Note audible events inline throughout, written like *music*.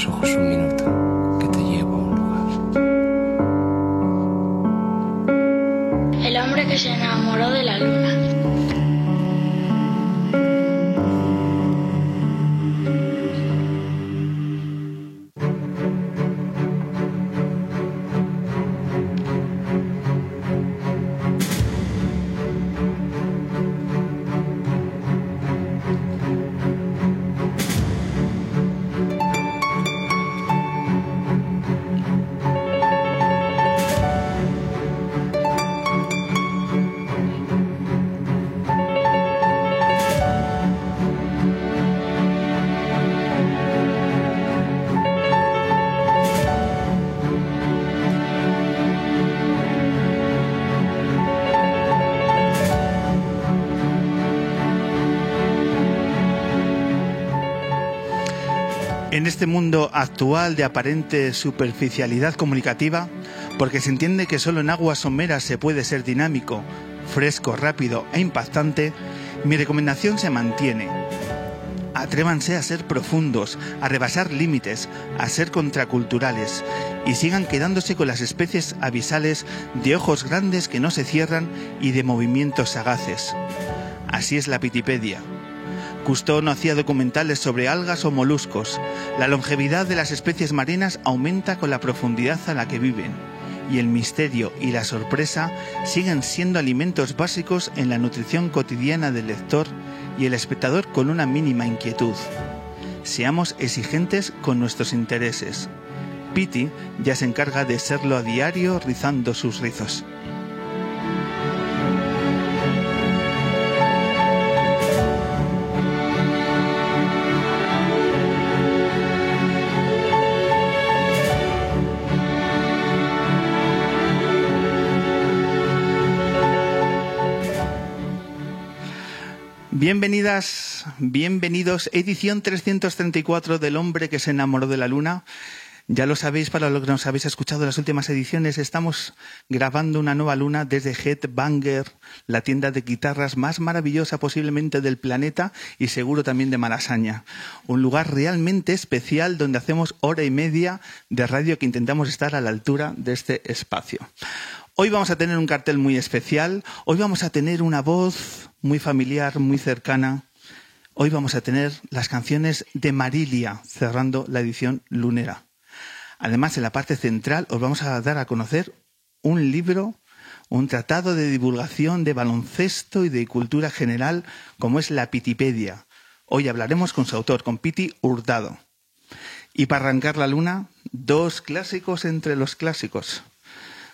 los ojos un minuto, que te llevo a un lugar. El hombre que se enamoró de la luna. Este mundo actual de aparente superficialidad comunicativa, porque se entiende que solo en aguas someras se puede ser dinámico, fresco, rápido e impactante, mi recomendación se mantiene. Atrévanse a ser profundos, a rebasar límites, a ser contraculturales y sigan quedándose con las especies abisales de ojos grandes que no se cierran y de movimientos sagaces. Así es la Pitipedia Cousteau no hacía documentales sobre algas o moluscos. La longevidad de las especies marinas aumenta con la profundidad a la que viven. Y el misterio y la sorpresa siguen siendo alimentos básicos en la nutrición cotidiana del lector y el espectador con una mínima inquietud. Seamos exigentes con nuestros intereses. Pity ya se encarga de serlo a diario rizando sus rizos. Bienvenidas, bienvenidos, edición 334 del hombre que se enamoró de la luna. Ya lo sabéis, para los que nos habéis escuchado las últimas ediciones, estamos grabando una nueva luna desde Headbanger, la tienda de guitarras más maravillosa posiblemente del planeta y seguro también de Malasaña. Un lugar realmente especial donde hacemos hora y media de radio que intentamos estar a la altura de este espacio. Hoy vamos a tener un cartel muy especial, hoy vamos a tener una voz muy familiar, muy cercana. Hoy vamos a tener las canciones de Marilia cerrando la edición lunera. Además, en la parte central os vamos a dar a conocer un libro, un tratado de divulgación de baloncesto y de cultura general como es la Pitipedia. Hoy hablaremos con su autor, con Piti Hurtado. Y para arrancar la luna, dos clásicos entre los clásicos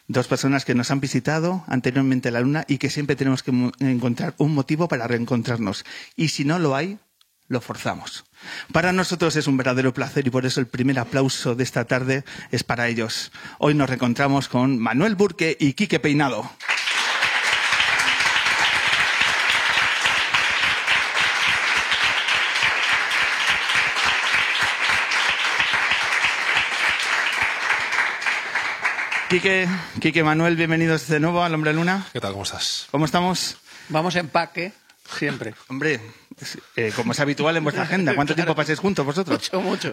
dos personas que nos han visitado anteriormente la Luna y que siempre tenemos que encontrar un motivo para reencontrarnos. Y si no lo hay, lo forzamos. Para nosotros es un verdadero placer y por eso el primer aplauso de esta tarde es para ellos. Hoy nos reencontramos con Manuel Burque y Quique Peinado. Quique, Quique Manuel, bienvenidos de nuevo al Hombre Luna. ¿Qué tal? ¿Cómo estás? ¿Cómo estamos? Vamos en paque, siempre. Hombre, eh, como es habitual en vuestra agenda. ¿Cuánto tiempo pasáis juntos vosotros? Mucho, mucho.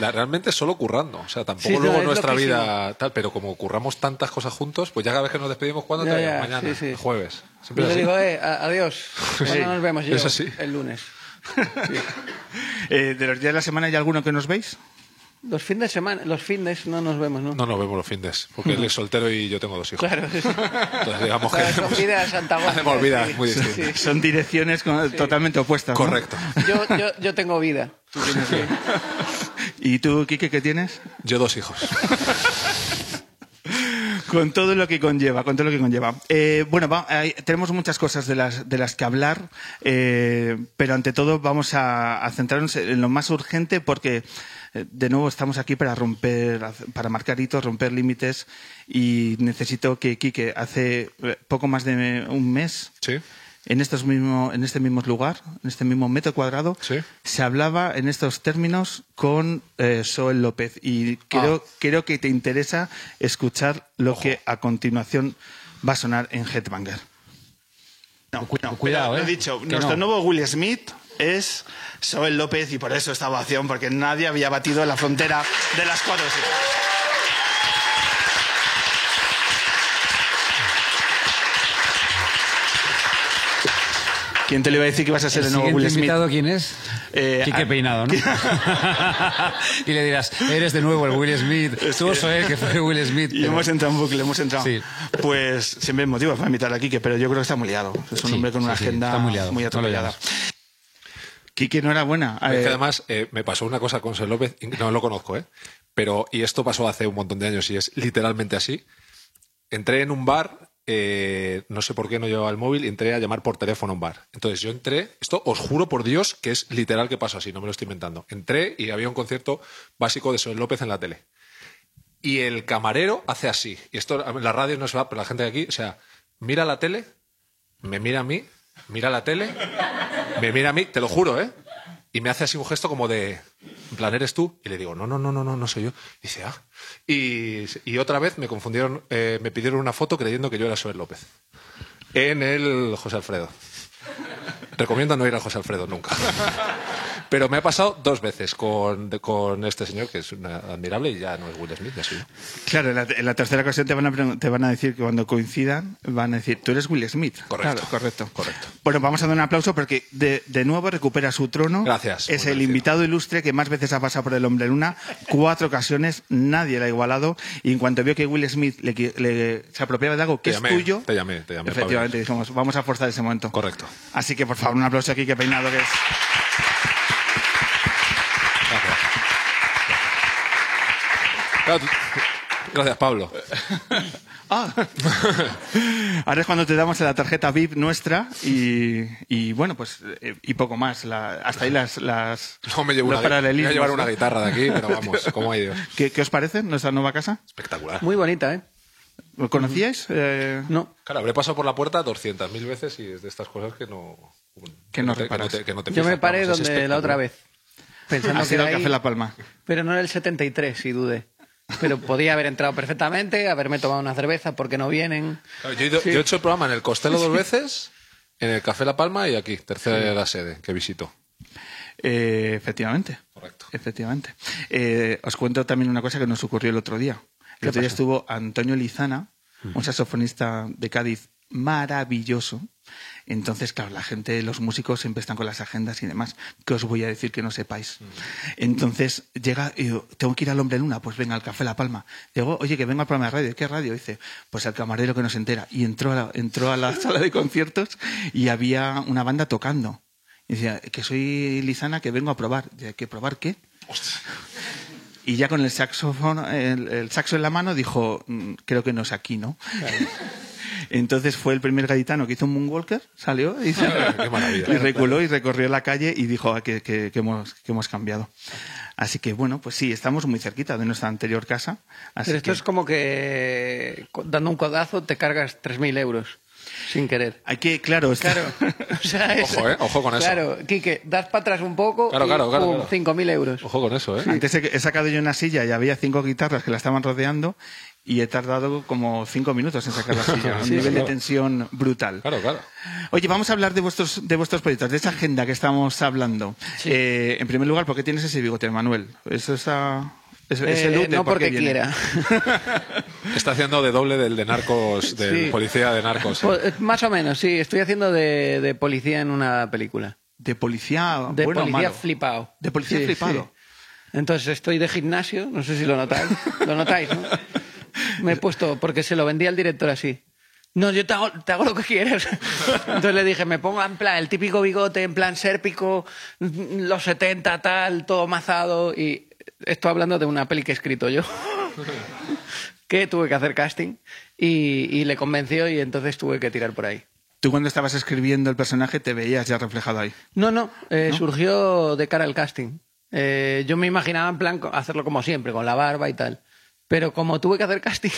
realmente solo currando. O sea, tampoco luego nuestra vida tal, pero como curramos tantas cosas juntos, pues ya cada vez que nos despedimos, ¿cuándo te ya, Mañana, jueves. Siempre Yo digo, eh, adiós. *laughs* ¿Cuándo nos vemos? Yo, el lunes. *laughs* eh, ¿De los días de la semana hay alguno que nos veis? Los fines de semana, los fines no nos vemos, ¿no? No nos vemos los fines, porque él es soltero y yo tengo dos hijos. Claro, sí. Entonces digamos que son vidas antagónicas. Hacemos vidas muy distintas. Son direcciones totalmente opuestas. Correcto. Yo, yo, yo, tengo vida. ¿Tú tienes vida? ¿Y tú, Quique, qué tienes? Yo dos hijos. con todo lo que conlleva, con todo lo que conlleva. Eh, bueno, tenemos muchas cosas de las, de las que hablar, eh, pero ante todo vamos a, a centrarnos en lo más urgente porque de nuevo estamos aquí para romper, para marcar hitos, romper límites y necesito que Quique hace eh, poco más de un mes. En, estos mismo, en este mismo lugar, en este mismo metro cuadrado, se hablaba en estos términos con eh, Soel López. Y creo, ah. creo que te interesa escuchar lo que a continuación va a sonar en Headbanger. No, cuidado, Lo he dicho, nuestro nuevo Will Smith es Soel López y por eso esta ovación, porque nadie había batido la frontera de las cuatro ¿Quién te le iba a decir que ibas a ser el, el nuevo Will Smith? invitado quién es? Eh, Quique Peinado, ¿no? *laughs* y le dirás, eres de nuevo el Will Smith. Tú que... que fue Will Smith. Y hemos entrado en bucle, hemos entrado. Sí. Pues siempre hay motivos para invitar a Quique, pero yo creo que está muy liado. Es un hombre con una agenda muy, muy atropellada. No era buena. Es que eh, además eh, me pasó una cosa con Ser López, no lo conozco, ¿eh? Pero, y esto pasó hace un montón de años y es literalmente así. Entré en un bar eh, no sé por qué no llevaba el móvil y entré a llamar por teléfono a un bar. Entonces yo entré, esto os juro por Dios que es literal que pasó así, no me lo estoy inventando. Entré y había un concierto básico de Soel López en la tele. Y el camarero hace así. Y esto la radio no se va, pero la gente de aquí, o sea, mira la tele, me mira a mí, mira la tele, me mira a mí, te lo juro, ¿eh? Y me hace así un gesto como de, en plan, ¿eres tú? Y le digo, no, no, no, no, no, no soy yo. Y dice, ah. Y, otra vez me confundieron, eh, me pidieron una foto creyendo que yo era Sober López. En el José Alfredo. Recomiendo no ir a José Alfredo nunca. Pero me ha pasado dos veces con, con este señor, que es admirable y ya no es Will Smith, ya soy Claro, en la, tercera ocasión te van, a, te van a decir que cuando coincidan, van a decir, tú eres Will Smith. Correcto. correcto. Correcto. Bueno, vamos a dar un aplauso porque de, de nuevo recupera su trono. Gracias. Es el invitado ilustre que más veces ha pasado por el Hombre Luna. Cuatro ocasiones, nadie le ha igualado. Y en cuanto vio que Will Smith le, se apropiaba de algo que es tuyo. Te llamé, te llamé. Efectivamente, dijimos, vamos a forzar ese momento. Correcto. Así que, por favor, un aplauso aquí, que peinado que es. Gracias, Pablo. *laughs* Ah. Ahora es cuando te damos la tarjeta VIP nuestra y, bueno, pues eh, y poco más. hasta ahí las, las no me llevo una, Voy a llevar una guitarra de aquí, pero vamos, ¿cómo ha ido? ¿Qué, os parece nuestra nueva casa? Espectacular. Muy bonita, ¿eh? ¿Lo conocíais? Eh, no. Claro, habré pasado por la puerta 200.000 veces y es de estas cosas que no... Que no, te, Yo me paré donde la otra vez. Pensando que era el Café La Palma. Pero no era el 73, si dudé. Pero podía haber entrado perfectamente, haberme tomado una cerveza porque no vienen. yo, he hecho el programa en el Costello dos veces, en el Café La Palma y aquí, tercera de la sede que visito. Eh, efectivamente. Correcto. Efectivamente. Eh, os cuento también una cosa que nos ocurrió el otro día. El otro día estuvo Antonio Lizana, un saxofonista de Cádiz maravilloso, entonces, claro, la gente, los músicos siempre están con las agendas y demás. ¿Qué os voy a decir que no sepáis? Entonces, llega y yo, tengo que ir al Hombre Luna, pues venga, al Café La Palma. Digo, oye, que venga al programa de radio. ¿Qué radio? Dice, pues al camarero que nos entera. Y entró a la, entró a la *laughs* sala de conciertos y había una banda tocando. Y decía, que soy Lizana, que vengo a probar. Dice, ¿que probar qué? Y ya con el saxofón, el, saxo en la mano, dijo, mm, creo que no es aquí, ¿no? *laughs* Entonces fue el primer gaditano que hizo un moonwalker, salió y, *laughs* reculó y recorrió la calle y dijo ah, que, hemos, cambiado. Así que bueno, pues sí, estamos muy cerquita de nuestra anterior casa. Pero esto es como que dando un codazo te cargas 3.000 euros. Sin querer. Hay que, claro, claro. *laughs* ojo, eh, ojo con eso. Claro, Quique, das para atrás un poco claro, claro, claro, 5.000 euros. Ojo con eso, ¿eh? Antes he, sacado yo una silla y había cinco guitarras que la estaban rodeando y he tardado como cinco minutos en sacar la *laughs* silla. un nivel de tensión brutal. Claro, claro. Oye, vamos a hablar de vuestros, de vuestros proyectos, de esa agenda que estamos hablando. Eh, en primer lugar, ¿por qué tienes ese bigote, Manuel? Eso está... Es, eh, no porque quiera. *laughs* Está haciendo de doble del de narcos, del policía de narcos. Pues, más o menos, sí. Estoy haciendo de, policía en una película. ¿De policía De policía flipado. ¿De policía flipado? Entonces estoy de gimnasio, no sé si lo notáis. ¿Lo notáis, no? *laughs* Me he puesto, porque se lo vendía al director así. No, yo te hago, te hago, lo que quieras. *laughs* Entonces le dije, me pongo en plan el típico bigote, en plan sérpico, los 70, tal, todo mazado. Y estoy hablando de una peli que he escrito yo. *laughs* que tuve que hacer casting y, le convenció y entonces tuve que tirar por ahí. ¿Tú cuando estabas escribiendo el personaje te veías ya reflejado ahí? No, no, eh, surgió de cara al casting. Eh, yo me imaginaba en plan hacerlo como siempre, con la barba y tal. Pero como tuve que hacer casting,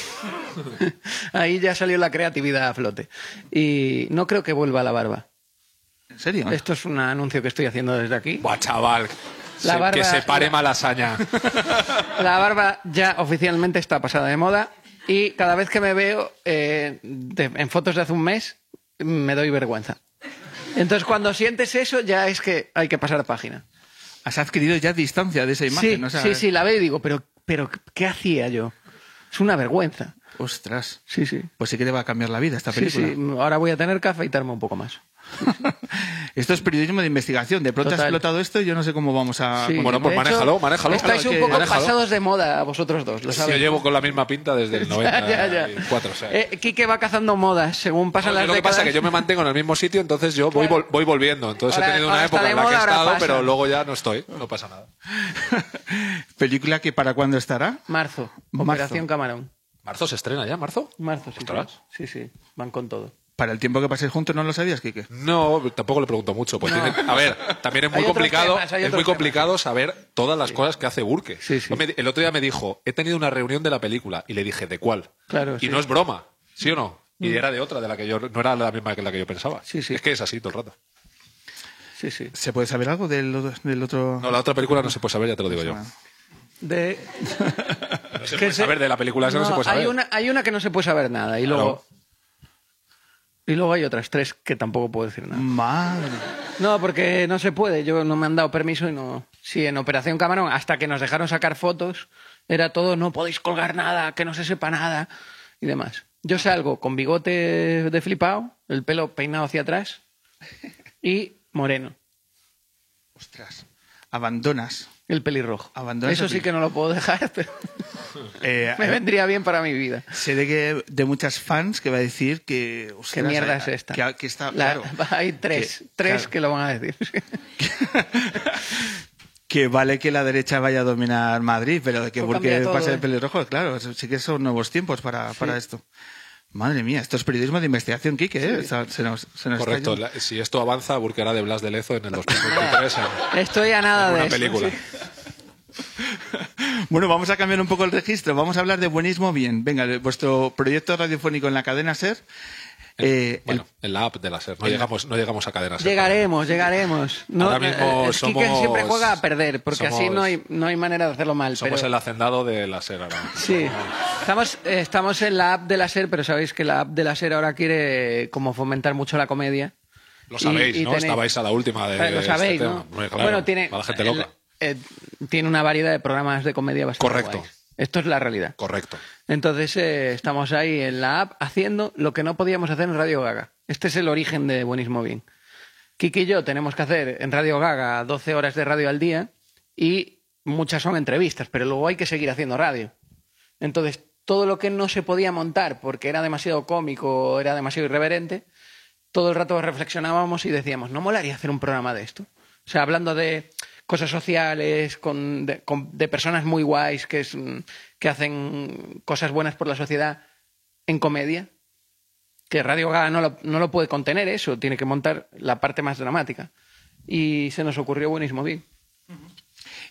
*laughs* ahí ya salió la creatividad a flote. Y no creo que vuelva la barba. ¿En serio? Esto es un anuncio que estoy haciendo desde aquí. Buah, chaval. que se pare malasaña. *laughs* La barba ya oficialmente está pasada de moda y cada vez que me veo eh, en fotos de hace un mes me doy vergüenza. Entonces, cuando sientes eso, ya es que hay que pasar página. Has adquirido ya distancia de esa imagen. Sí, ¿no? O sea, sí, sí, la veo y digo, pero, pero ¿qué hacía yo? Es una vergüenza. Ostras. Sí, sí. Pues sí que te va a cambiar la vida esta Sí, película. sí. Ahora voy a tener que afeitarme un poco más. *laughs* esto es periodismo de investigación. De pronto ha explotado esto y yo no sé cómo vamos a... Sí. Bueno, pues De hecho, manéjalo, manéjalo. Estáis un poco manéjalo. pasados de moda vosotros dos, lo sabes. yo llevo con la misma pinta desde el *laughs* Ya, ya, ya. 94. o sea. Eh, Quique va cazando modas según pasan No, las lo que pasa es que yo me mantengo en el mismo sitio, entonces yo voy, Claro. vol- voy volviendo. Entonces Ahora- he tenido una época de en la que he estado, pasa. pero luego ya no estoy. No pasa nada. *laughs* ¿Película que para cuándo estará? Marzo, Marzo. Operación Camarón. ¿Marzo se estrena ya? ¿Marzo? Marzo, sí. Sí, sí, van con todo. Para el tiempo que paséis juntos, ¿no lo sabías, Quique? No, tampoco le pregunto mucho. Pues tiene- a ver, también es *laughs* muy complicado, temas, es muy complicado saber todas las cosas que hace Burke. Sí, sí. Me- El otro día me dijo, he tenido una reunión de la película y le dije, ¿de cuál? Claro, y sí. Mm. no es broma, ¿sí o no? Y era de otra, de la que yo no era la misma que la que yo pensaba. Sí, sí. Es que es así todo el rato. Sí, sí. ¿Se puede saber algo del, del otro...? No, la otra película no se puede saber, ya te lo digo yo. De... *laughs* No se que puede se- saber de la película esa, no, se puede saber. Hay una, hay una que no se puede saber nada y Claro. luego... Y luego hay otras tres que tampoco puedo decir nada. Madre. No, porque no se puede. Yo no me han dado permiso y no. Sí, en Operación Camarón, hasta que nos dejaron sacar fotos, era todo, no podéis colgar nada, que no se sepa nada y demás. Yo salgo con bigote de flipado, el pelo peinado hacia atrás y moreno, Ostras. Abandonas. El pelirrojo. Eso el sí que no lo puedo dejar, *laughs* pero Eh, me vendría bien para mi vida. Sé de que de muchas fans que va a decir que... ¿Qué mierda es esta? Que, que está, La- claro, *laughs* hay tres, que- tres claro. que lo van a decir. *laughs* que vale que la derecha vaya a dominar Madrid, pero de que porque todo, pase ¿eh? el pelirrojo, claro, sí que son nuevos tiempos para, para esto. Madre mía, esto es periodismo de investigación, Quique, ¿eh? Se nos, se nos Correcto. la- si esto avanza, Burke hará de Blas de Lezo en el *laughs* 2023 en, Estoy a nada en de una eso, película. sí. *laughs* Bueno, vamos a cambiar un poco el registro. Vamos a hablar de buenismo bien. Venga, vuestro proyecto radiofónico en la cadena SER. Eh, Bueno, en la app de la SER. No llegamos, no llegamos a cadenas. SER. Llegaremos, llegaremos. No, Ahora mismo eh, es Quique somos- siempre juega a perder, porque así somos- no hay, no hay manera de hacerlo mal. Somos pero- el hacendado de la SER ahora. Sí, estamos, eh, estamos en la app de la SER, pero sabéis que la app de la SER ahora quiere como fomentar mucho la comedia. Lo sabéis, Y- y ¿no? tenéis- Estabais a la última de, Eh, Lo de sabéis, este ¿no? tema. Claro, bueno, tiene, la gente el- loca. eh, tiene una variedad de programas de comedia bastante Correcto. guays. Esto es la realidad. Correcto. Entonces eh, estamos ahí en la app haciendo lo que no podíamos hacer en Radio Gaga. Este es el origen de Buenismo Bien. Kiki y yo tenemos que hacer en Radio Gaga 12 horas de radio al día y muchas son entrevistas, pero luego hay que seguir haciendo radio. Entonces, todo lo que no se podía montar porque era demasiado cómico o era demasiado irreverente, todo el rato reflexionábamos y decíamos, ¿no molaría hacer un programa de esto? O sea, hablando de cosas sociales, con, de, personas muy guays que, es, mm, que hacen cosas buenas por la sociedad en comedia, que Radio Gaga no lo, no lo puede contener eso, tiene que montar la parte más dramática. Y se nos ocurrió buenísimo bien.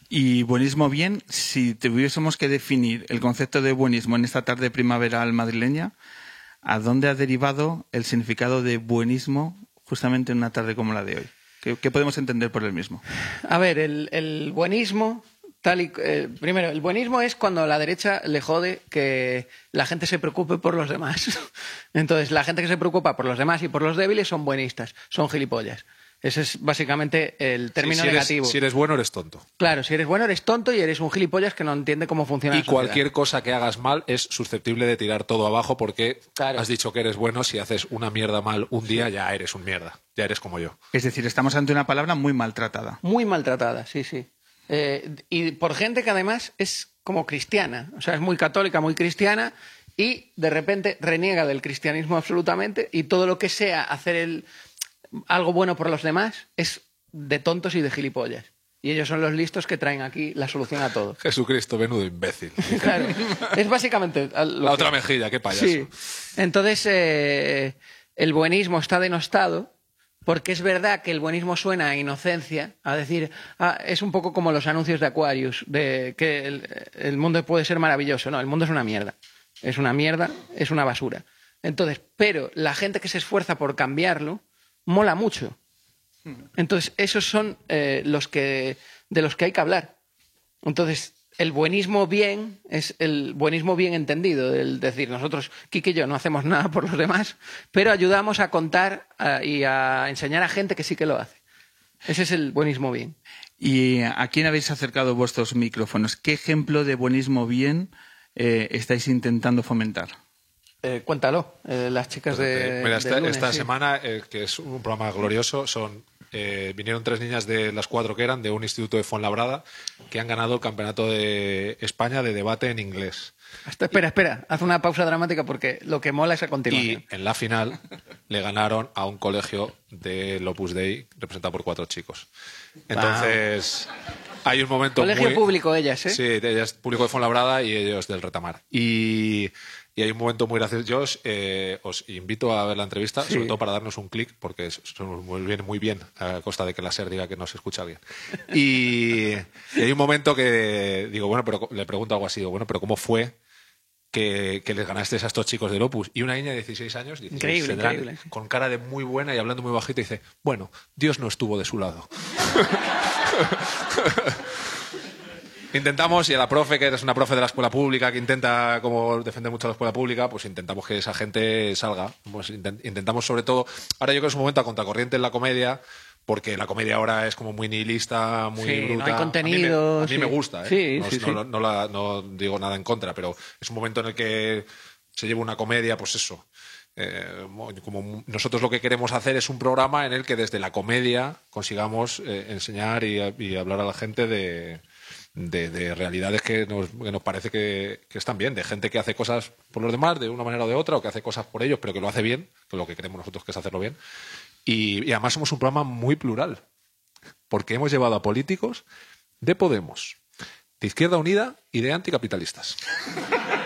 Y buenismo bien, si tuviésemos que definir el concepto de buenismo en esta tarde primaveral madrileña, ¿a dónde ha derivado el significado de buenismo justamente en una tarde como la de hoy? ¿Qué, podemos entender por el mismo? A ver, el, el buenismo, tal y, eh, primero, el buenismo es cuando a la derecha le jode que la gente se preocupe por los demás. *laughs* Entonces, la gente que se preocupa por los demás y por los débiles son buenistas, son gilipollas. Ese es básicamente el término Sí, si, eres, negativo. si eres bueno, eres tonto. Claro, si eres bueno eres tonto y eres un gilipollas que no entiende cómo funciona Y la cualquier cosa que hagas mal es susceptible de tirar todo abajo porque Claro. has dicho que eres bueno. Si haces una mierda mal un día, ya eres un mierda. Ya eres como yo. Es decir, estamos ante una palabra muy maltratada. Muy maltratada, sí, sí. Eh, y por gente que además es como cristiana, o sea, es muy católica, muy cristiana, y de repente reniega del cristianismo absolutamente, y todo lo que sea hacer el, algo bueno por los demás es de tontos y de gilipollas. Y ellos son los listos que traen aquí la solución a todo. Jesucristo, menudo imbécil. *laughs* Claro, es básicamente La que- otra mejilla, qué payaso. Sí. Entonces, eh, el buenismo está denostado porque es verdad que el buenismo suena a inocencia, a decir, ah, es un poco como los anuncios de Aquarius, de que el, el mundo puede ser maravilloso. No, el mundo es una mierda. Es una mierda, es una basura. Entonces, pero la gente que se esfuerza por cambiarlo, mola mucho. Entonces, esos son eh, los que, de los que hay que hablar. Entonces, el buenismo bien es el buenismo bien entendido, el decir, nosotros, Kike y yo, no hacemos nada por los demás, pero ayudamos a contar y a enseñar a gente que sí que lo hace. Ese es el buenismo bien. ¿Y a quién habéis acercado vuestros micrófonos? ¿Qué ejemplo de buenismo bien eh, estáis intentando fomentar? Eh, cuéntalo, eh, las chicas de. Mira, esta, lunes, esta sí. semana, eh, que es un programa glorioso, son vinieron tres niñas de las cuatro que eran de un instituto de Fuenlabrada que han ganado el campeonato de España de debate en inglés. Hasta- espera, espera, haz una pausa dramática porque lo que mola es a Y continuación. en la final le ganaron a un colegio del Opus Dei representado por cuatro chicos. Entonces, hay un momento Colegio muy- público ellas, ¿eh? Sí, ellas público de Fuenlabrada y ellos del Retamar. Y, y hay un momento muy gracioso. Yo os, eh, os invito a ver la entrevista, Sí. sobre todo para darnos un clic, porque somos muy bien, muy bien, a costa de que la SER diga que no se escucha bien. Y, y hay un momento que digo, bueno, pero le pregunto algo así, digo, bueno, pero ¿cómo fue que, que les ganaste a estos chicos del Opus? Y una niña de 16 años, 16, Increíble, tendrán, increíble. con cara de muy buena y hablando muy bajito, dice, bueno, Dios no estuvo de su lado. *laughs* Intentamos, y a la profe, que eres una profe de la escuela pública, que intenta como defender mucho a la escuela pública, pues intentamos que esa gente salga. Pues intent- intentamos sobre todo, ahora yo creo que es un momento a contracorriente en la comedia, porque la comedia ahora es como muy nihilista, muy Sí, no bruta. hay A mí me- contenido, A mí me, gusta, ¿eh? Sí, no, no- no la- no digo nada en contra, pero es un momento en el que se lleva una comedia, pues eso. eh, como nosotros lo que queremos hacer es un programa en el que desde la comedia consigamos eh, enseñar y, y hablar a la gente de, de, de realidades que nos, que nos parece que, están bien, de gente que hace cosas por los demás de una manera o de otra, o que hace cosas por ellos, pero que lo hace bien, que lo que queremos nosotros que es hacerlo bien. Y además somos un programa muy plural, porque hemos llevado a políticos de Podemos, de Izquierda Unida y de anticapitalistas. *laughs*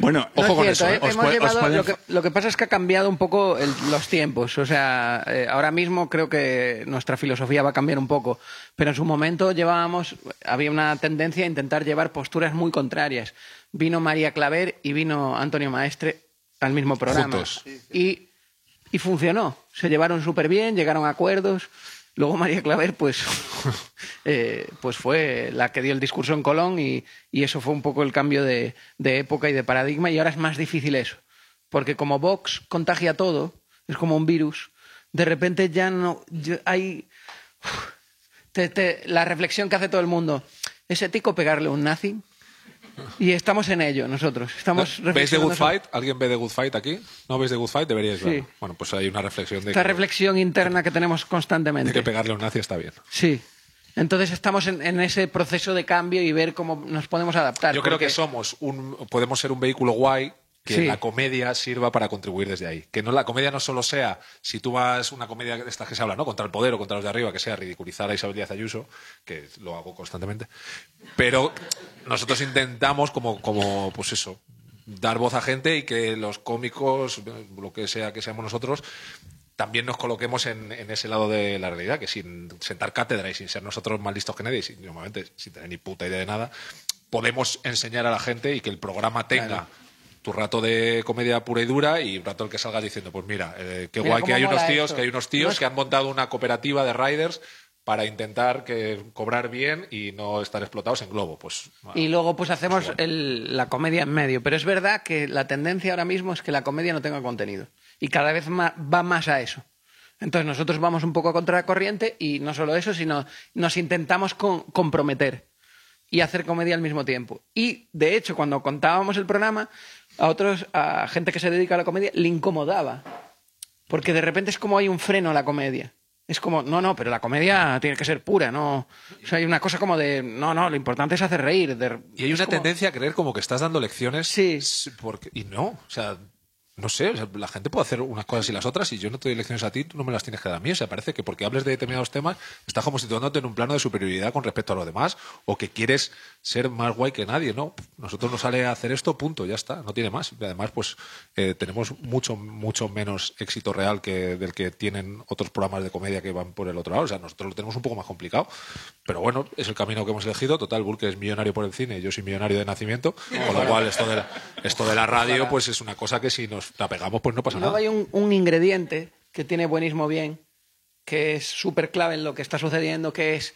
Bueno, No Ojo es con cierto, eso, ¿eh? ¿eh? Hemos llevado- pueden- lo, que, lo que pasa es que ha cambiado un poco el- los tiempos. O sea, eh, ahora mismo creo que nuestra filosofía va a cambiar un poco. Pero en su momento llevábamos, había una tendencia a intentar llevar posturas muy contrarias. Vino María Claver y vino Antonio Maestre al mismo programa. Juntos. Y, y funcionó. Se llevaron súper bien, llegaron a acuerdos. Luego María Claver, pues, *laughs* eh, pues fue la que dio el discurso en Colón y, eso fue un poco el cambio de, época y de paradigma y ahora es más difícil eso. Porque como Vox contagia todo, es como un virus, de repente ya no hay te- la reflexión que hace todo el mundo. ¿Es ético pegarle un nazi? Y estamos en ello nosotros. Estamos ¿Veis The Good Fight? ¿Alguien ve The Good Fight aquí? ¿No veis The Good Fight? Deberíais Sí. verlo. Bueno, pues hay una reflexión de Esta que, reflexión interna que tenemos de constantemente. que pegarle a un nazi está bien. Sí. Entonces estamos en, en ese proceso de cambio y ver cómo nos podemos adaptar. Yo creo porque- que somos un, podemos ser un vehículo guay que Sí. la comedia sirva para contribuir desde ahí. Que no la comedia no solo sea, si tú vas una comedia de estas que se habla, ¿no? Contra el poder o contra los de arriba, que sea ridiculizar a Isabel Díaz Ayuso, que lo hago constantemente. Pero nosotros intentamos como, como pues eso, dar voz a gente y que los cómicos, lo que sea que seamos nosotros, también nos coloquemos en, en ese lado de la realidad, que sin sentar cátedra y sin ser nosotros más listos que nadie, y sin- normalmente sin tener ni puta idea de nada, podemos enseñar a la gente y que el programa tenga tu rato de comedia pura y dura y un rato el que salgas diciendo, pues mira, eh, qué Mira guay que hay unos tíos, esto. que hay unos No tíos que han montado una cooperativa de riders para intentar que cobrar bien y no estar explotados en globo. Pues Y luego pues hacemos Pues el- la comedia en medio. Pero es verdad que la tendencia ahora mismo es que la comedia no tenga contenido. Y cada vez ma- va más a eso. Entonces nosotros vamos un poco a contracorriente y no solo eso, sino nos intentamos con- comprometer y hacer comedia al mismo tiempo. Y de hecho, cuando contábamos el programa, a otros, a gente que se dedica a la comedia, le incomodaba. Porque de repente es como hay un freno a la comedia. Es como, no, no, pero la comedia tiene que ser pura, no. O sea, hay una cosa como de, no, no, lo importante es hacer reír. de- Y hay una como- tendencia a creer como que estás dando lecciones. Sí. porque- y no, o sea, no sé, la gente puede hacer unas cosas y las otras y yo no te doy lecciones a ti, tú no me las tienes que dar a mí. O sea, parece que porque hables de determinados temas estás como situándote en un plano de superioridad con respecto a los demás o que quieres ser más guay que nadie. No, nosotros nos sale a hacer esto, punto, ya está, no tiene más. Y además, pues eh, tenemos mucho, mucho menos éxito real que del que tienen otros programas de comedia que van por el otro lado. O sea, nosotros lo tenemos un poco más complicado. Pero bueno, es el camino que hemos elegido. Total, Burke es millonario por el cine yo soy millonario de nacimiento. Con lo cual, esto de la, esto de la radio, pues es una cosa que si nos la pegamos, pues no pasa luego nada. hay un, un ingrediente que tiene buenismo bien, que es súper clave en lo que está sucediendo, que es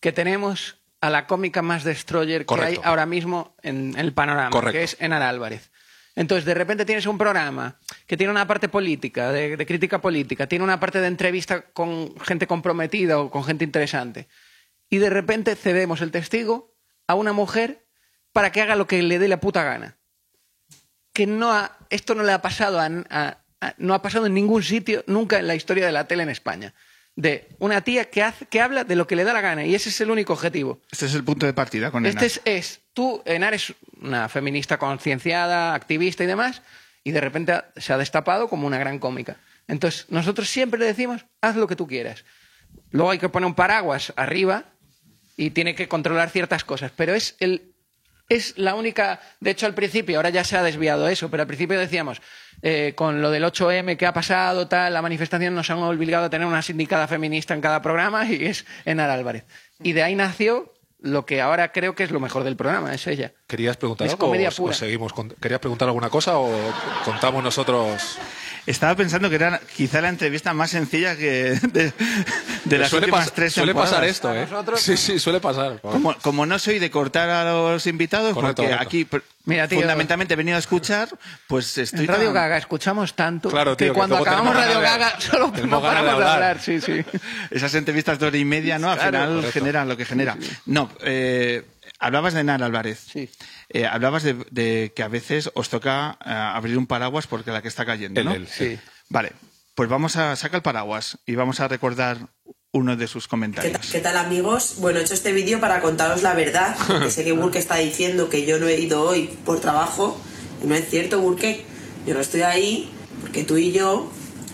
que tenemos a la cómica más destroyer que hay ahora mismo en, el panorama, Correcto. que es Enar Álvarez. Entonces, de repente tienes un programa que tiene una parte política, de, de crítica política, tiene una parte de entrevista con gente comprometida o con gente interesante. Y de repente cedemos el testigo a una mujer para que haga lo que le dé la puta gana. Que no ha- esto no le ha pasado a, a- a- no ha pasado en ningún sitio nunca en la historia de la tele en España. De una tía que, hace, que habla de lo que le da la gana y ese es el único objetivo. Este es el punto de partida con Este Enar. es, es, tú, Enar, es una feminista concienciada, activista y demás, y de repente se ha destapado como una gran cómica. Entonces, nosotros siempre le decimos, haz lo que tú quieras. Luego hay que poner un paraguas arriba y tiene que controlar ciertas cosas, pero es el es la única. De hecho, al principio, ahora ya se ha desviado eso, pero al principio decíamos, eh, con lo del 8M que ha pasado, tal, la manifestación nos han obligado a tener una sindicada feminista en cada programa y es Enar Álvarez. Y de ahí nació lo que ahora creo que es lo mejor del programa, es ella. ¿Querías preguntar Es algo comedia o- seguimos? con- ¿Querías preguntar alguna cosa o contamos nosotros? Estaba pensando que era quizá la entrevista más sencilla que *laughs* de, de las suele últimas tres Suele pasar esto, ¿eh? nosotros- Sí, sí, suele pasar. Como, como no soy de cortar a los invitados, Correcto, porque correcto. aquí Mira, tío, fundamentalmente he venido a escuchar, pues estoy En Radio tan- Gaga escuchamos tanto Claro, tío, que que cuando acabamos Radio de- Gaga solo tenemos no ganas de paramos de hablar. hablar. Sí, sí. *laughs* Esas entrevistas de hora y media, ¿no? Al Claro, final correcto. generan lo que genera. No, eh, hablabas de Nar Álvarez. Sí. Eh, hablabas de, de que a veces os toca eh, abrir un paraguas porque la que está cayendo, ¿no? él, Sí. Vale, pues vamos a sacar el paraguas y vamos a recordar uno de sus ¿Qué, comentarios. ta- qué tal amigos? Bueno, he hecho este vídeo para contaros la verdad, porque sé que Burke está diciendo que yo no he ido hoy por trabajo, y no es cierto, Burke. Yo no estoy ahí porque tú y yo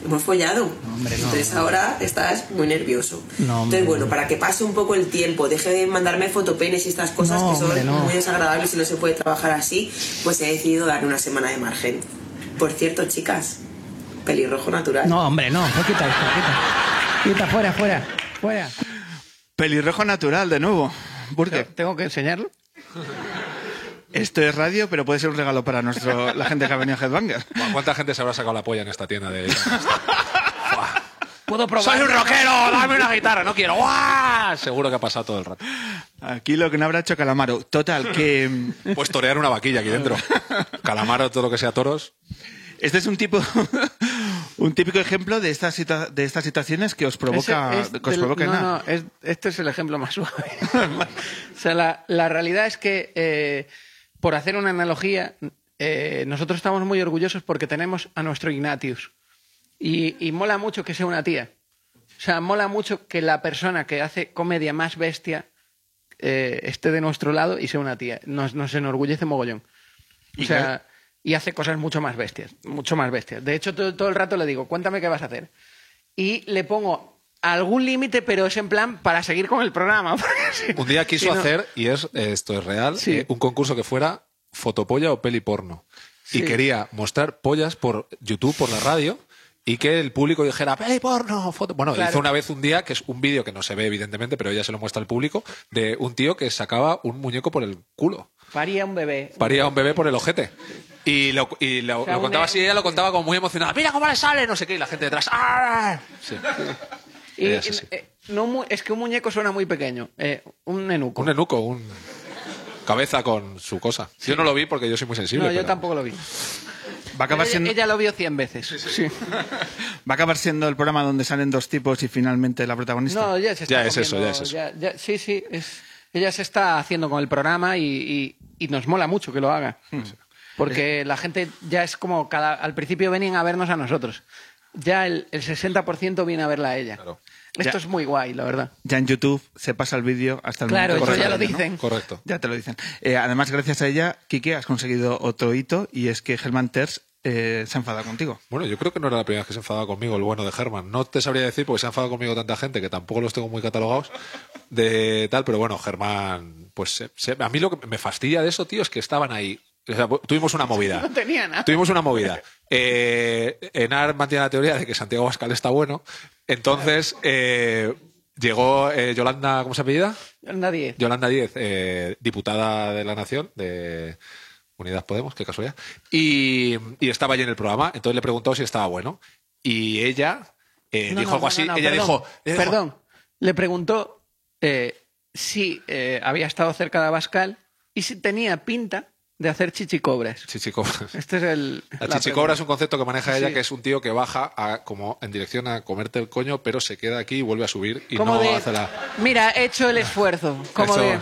hemos follado. Entonces ahora estás muy nervioso. No, hombre, Entonces, bueno, para que pase un poco el tiempo, deje de mandarme fotopenes y estas cosas No, que son hombre, no. muy desagradables y no se puede trabajar así, pues he decidido darle una semana de margen. Por cierto, chicas, pelirrojo natural. No, hombre, no. Pues quita esto, quita. Quita, fuera, fuera, fuera. Pelirrojo natural, de nuevo. Burke, ¿Tengo que enseñarlo? *laughs* esto es radio, pero puede ser un regalo para nuestro, la gente que ha venido a Headbanger. *laughs* ¿Cuánta gente se habrá sacado la polla en esta tienda de... ¿Puedo probar? ¡Soy un rockero! ¡Dame una guitarra! ¡No quiero! ¡Guau! Seguro que ha pasado todo el rato. Aquí lo que no habrá hecho Calamaro. Total, que *laughs* Pues torear una vaquilla aquí dentro. Calamaro, todo lo que sea toros. este es un tipo, *laughs* un típico ejemplo de estas, situa- de estas situaciones que os provoca, es que os del- no, nada. no, es- este es el ejemplo más suave. o sea, la, la realidad es que, eh, por hacer una analogía, eh, nosotros estamos muy orgullosos porque tenemos a nuestro Ignatius. Y, y mola mucho que sea una tía. O sea, mola mucho que la persona que hace comedia más bestia eh, esté de nuestro lado y sea una tía. Nos, nos enorgullece mogollón. O Y sea, y hace cosas mucho más bestias, mucho más bestias. De hecho, todo, todo el rato le digo, cuéntame qué vas a hacer. Y le pongo algún límite, pero es en plan para seguir con el programa. *laughs* si- Un día quiso si no- hacer, y es esto es real, Sí. eh, un concurso que fuera fotopolla o peli porno. Sí. Y quería mostrar pollas por YouTube, por la radio, y que el público dijera, peli porno, foto. Bueno, Claro. hizo una vez un día, que es un vídeo que no se ve evidentemente, pero ella se lo muestra al público, de un tío que sacaba un muñeco por el culo. Paría un bebé. Paría un bebé por el ojete. Y lo, y lo- O sea, lo contaba así, ella lo contaba como muy emocionada. Mira cómo le sale, no sé qué, y la gente detrás. ¡Ah! Sí. Y, eh, no mu- es que un muñeco suena muy pequeño. eh, un nenuco. Un enuco, un cabeza con su cosa. Yo no lo vi porque yo soy muy sensible. no, yo tampoco lo vi. Va a acabar ella, siendo, ella lo vio cien veces. Sí. va a acabar siendo el programa donde salen dos tipos y finalmente la protagonista. No, ya se está Ya es eso, ya es eso. ya- ya- sí, sí. es- ella se está haciendo con el programa y, y- y nos mola mucho que lo haga. Hmm. Porque la gente ya es como cada. Al principio venían a vernos a nosotros. Ya el, el 60% viene a verla a ella. Claro. Esto Ya. es muy guay, la verdad. Ya en YouTube se pasa el vídeo hasta el Claro, momento. eso ya lo ¿no? dicen. Correcto. Ya te lo dicen. Eh, además, gracias a ella, Kike, has conseguido otro hito y es que Herman Terz eh, se ha enfadado contigo. Bueno, yo creo que no era la primera vez que se enfadaba conmigo el bueno de Germán. No te sabría decir porque se ha enfadado conmigo tanta gente que tampoco los tengo muy catalogados de tal, pero bueno, Germán, pues se- se- a mí lo que me fastidia de eso, tío, es que estaban ahí. O sea, tuvimos una movida. *laughs* No tenía nada. Tuvimos una movida. Eh, Enar mantiene la teoría de que Santiago Bascal está bueno. Entonces, eh, llegó eh, Yolanda, ¿cómo se apellida? Yolanda Díez, eh, diputada de la Nación, de Unidas Podemos, qué casualidad. Y, y estaba allí en el programa, entonces le preguntó si estaba bueno. Y ella No, dijo no, algo no, así. ella perdón, dijo. dijo- Perdón. Le preguntó si había estado cerca de Abascal y si tenía pinta de hacer chichicobras. Chichicobras. Este es el. La la chichicobra es un concepto que maneja ella, Sí. que es un tío que baja a, como en dirección a comerte el coño, pero se queda aquí y vuelve a subir y Como no de, hace la... Mira, he hecho el esfuerzo. Como de.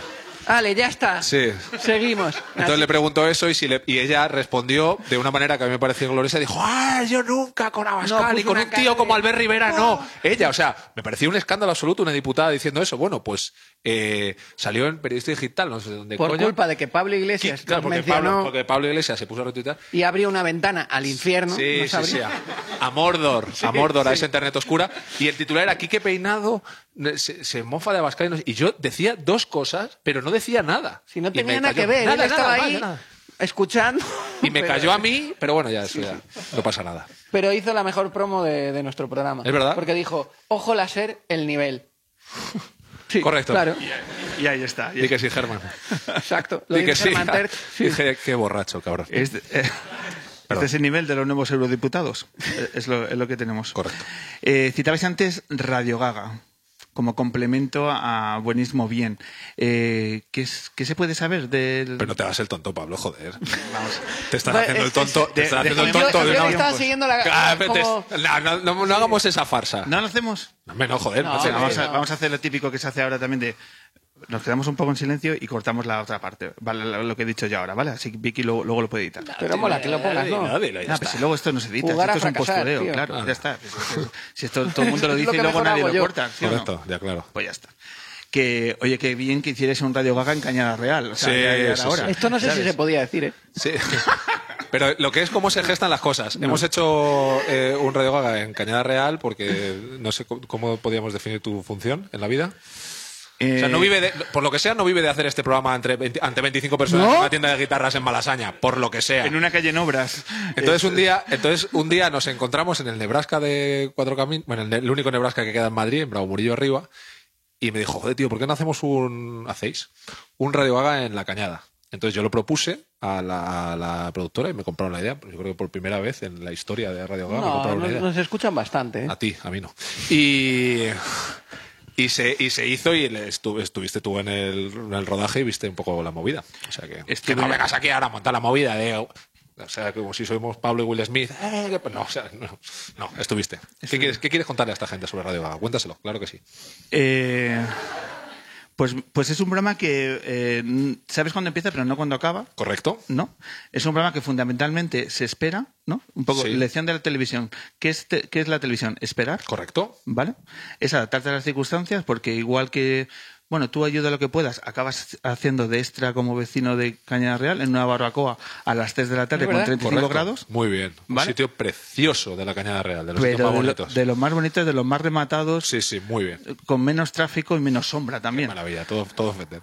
Vale, ya está. Sí. Seguimos. Entonces le preguntó eso y, si le- y ella respondió de una manera que a mí me pareció gloriosa. Dijo, ¡ah, yo nunca con Abascal No, y con un tío de- como Albert Rivera, no! Ella, o sea, me pareció un escándalo absoluto una diputada diciendo eso. Bueno, pues eh, salió en Periodista Digital, no sé dónde Por coño. culpa de que Pablo Iglesias Claro, porque mencionó Pablo, porque Pablo Iglesias se puso a retuitar. y abrió una ventana al infierno. Sí. A, a Mordor, a *laughs* Mordor, a esa internet oscura. Y el titular era Quique Peinado se, se mofa de Abascal y, no sé- y yo decía dos cosas, pero no decía nada. Si no tenía nada que ver, Nada, él estaba nada, ahí nada. escuchando. Y me cayó a mí, pero bueno, ya, eso ya no pasa nada. Pero hizo la mejor promo de, de nuestro programa. ¿Es verdad? Porque dijo, ojo láser, el nivel. Sí, Correcto. Claro, Y ahí está. Y Di que sí, Germán. exacto. Lo Di que sí. Germán Terz. Sí. *laughs* Dije, qué borracho, cabrón. Eh, *laughs* este es el nivel de los nuevos eurodiputados. Eh, Es lo, es lo que tenemos. Correcto. Eh, citabais antes Radio Gaga como complemento a Buenismo Bien. Eh, ¿qué, es- qué se puede saber del...? Pero no te hagas el tonto, Pablo, joder. Vamos. Te estás Bueno, haciendo el es- tonto. es- Te estás de- haciendo el tonto yo que estaba pues. siguiendo la... Ah, te- como- no, no, no, no hagamos esa farsa. ¿No lo hacemos? No, joder. No, no vamos, a, no. vamos a hacer lo típico que se hace ahora también de... Nos quedamos un poco en silencio y cortamos la otra parte. Vale, lo que he dicho yo ahora, ¿vale? Así que Vicky luego, luego lo puede editar. Pero mola que lo pongas, ¿no? Ah, pues si luego esto no se edita, si Jugar esto es un postureo, tío. claro, Ah. ya está. Si- esto todo el mundo lo Es *laughs* lo dice y luego nadie lo yo. corta, ¿sí no? Correcto, ya claro. Pues ya está. Que, oye, qué bien que hicierais un Radio Gaga en Cañada Real. O sea, Sí, sí. Esto no sé si se podía decir, ¿eh? Sí. *laughs* Pero lo que es cómo se gestan las cosas. Hemos hecho eh, un Radio Gaga en Cañada Real porque no sé cómo podíamos definir tu función en la vida. O sea, Eh, no vive de- por lo que sea, no vive de hacer este programa entre 20 ante 25 personas ¿No? en una tienda de guitarras en Malasaña, por lo que sea. En una calle en obras. Entonces un día, entonces un día nos encontramos en el Nebraska de Cuatro Caminos, bueno, el, el único Nebraska que queda en Madrid, en Bravo Murillo arriba, y me dijo, joder, tío, ¿por qué no hacemos un, hacéis, un Radio Gaga en La Cañada? Entonces yo lo propuse a la, a la productora y me compraron la idea. Yo creo que por primera vez en la historia de Radio Gaga me No, compraron la nos, idea. nos escuchan bastante, ¿eh? A ti, a mí no. Y, y, se, y se hizo y le estu- estuviste tú en el, en el rodaje y viste un poco la movida. O sea que, Estuve- que no vengas aquí ahora a montar la movida de... O sea, como si somos Pablo y Will Smith. Eh, que- no, o sea, no, no, estuviste. ¿Qué quieres, ¿Qué quieres contarle a esta gente sobre Radio Gaga? Cuéntaselo, claro que sí. Eh, pues, pues es un programa que eh, sabes cuándo empieza, pero no cuando acaba. ¿Correcto? ¿no? Es un programa que fundamentalmente se espera, ¿no? Un poco Sí. lección de la televisión. ¿Qué es, te- qué es la televisión? Esperar, ¿Correcto? ¿vale? Es adaptarte a las circunstancias porque igual que, bueno, tú ayuda lo que puedas, acabas haciendo de extra como vecino de Cañada Real en una barbacoa a las 3 de la tarde ¿Es con verdad? 35 Correcto. grados. Muy bien. Un sitio precioso de la Cañada Real, de los sitios más de, lo- bonitos. de los más bonitos, de los más rematados, Sí, sí, muy bien. con menos tráfico y menos sombra también. Maravilla, todo, todo vender.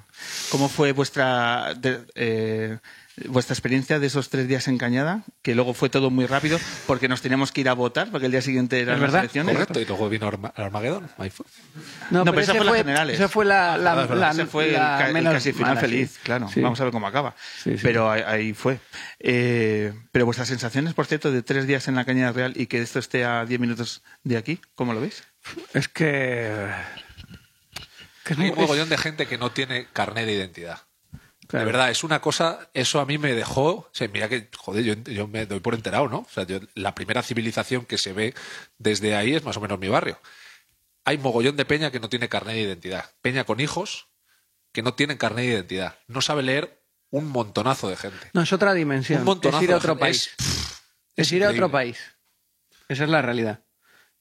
¿Cómo fue vuestra de- eh, vuestra experiencia de esos tres días en Cañada? Que luego fue todo muy rápido porque nos teníamos que ir a votar porque el día siguiente eran ¿Es las elecciones. Correcto, y luego vino Arma- Armagedón. Ahí fue. No, pero esa ese fue las generales. Esa fue la, Ah, fue el la el, menos casi final mala, feliz, sí. claro. Sí. Vamos a ver cómo acaba. Sí, sí. Pero ahí, ahí fue. Eh, pero vuestras sensaciones, por cierto, de tres días en la Cañada Real y que esto esté a diez minutos de aquí, ¿cómo lo veis? Es que... que es Hay un mogollón de gente que no tiene carnet de identidad. Claro. De verdad, es una cosa, eso a mí me dejó, o sea, mira que, joder, yo, yo me doy por enterado, ¿no? O sea, yo- la primera civilización que se ve desde ahí es más o menos mi barrio. Hay mogollón de peña que no tiene carnet de identidad. Peña con hijos que no tienen carnet de identidad. No sabe leer un montonazo de gente. No, es otra dimensión. Un montonazo es ir a otro país. Es- Es, es ir a otro país. Esa es la realidad.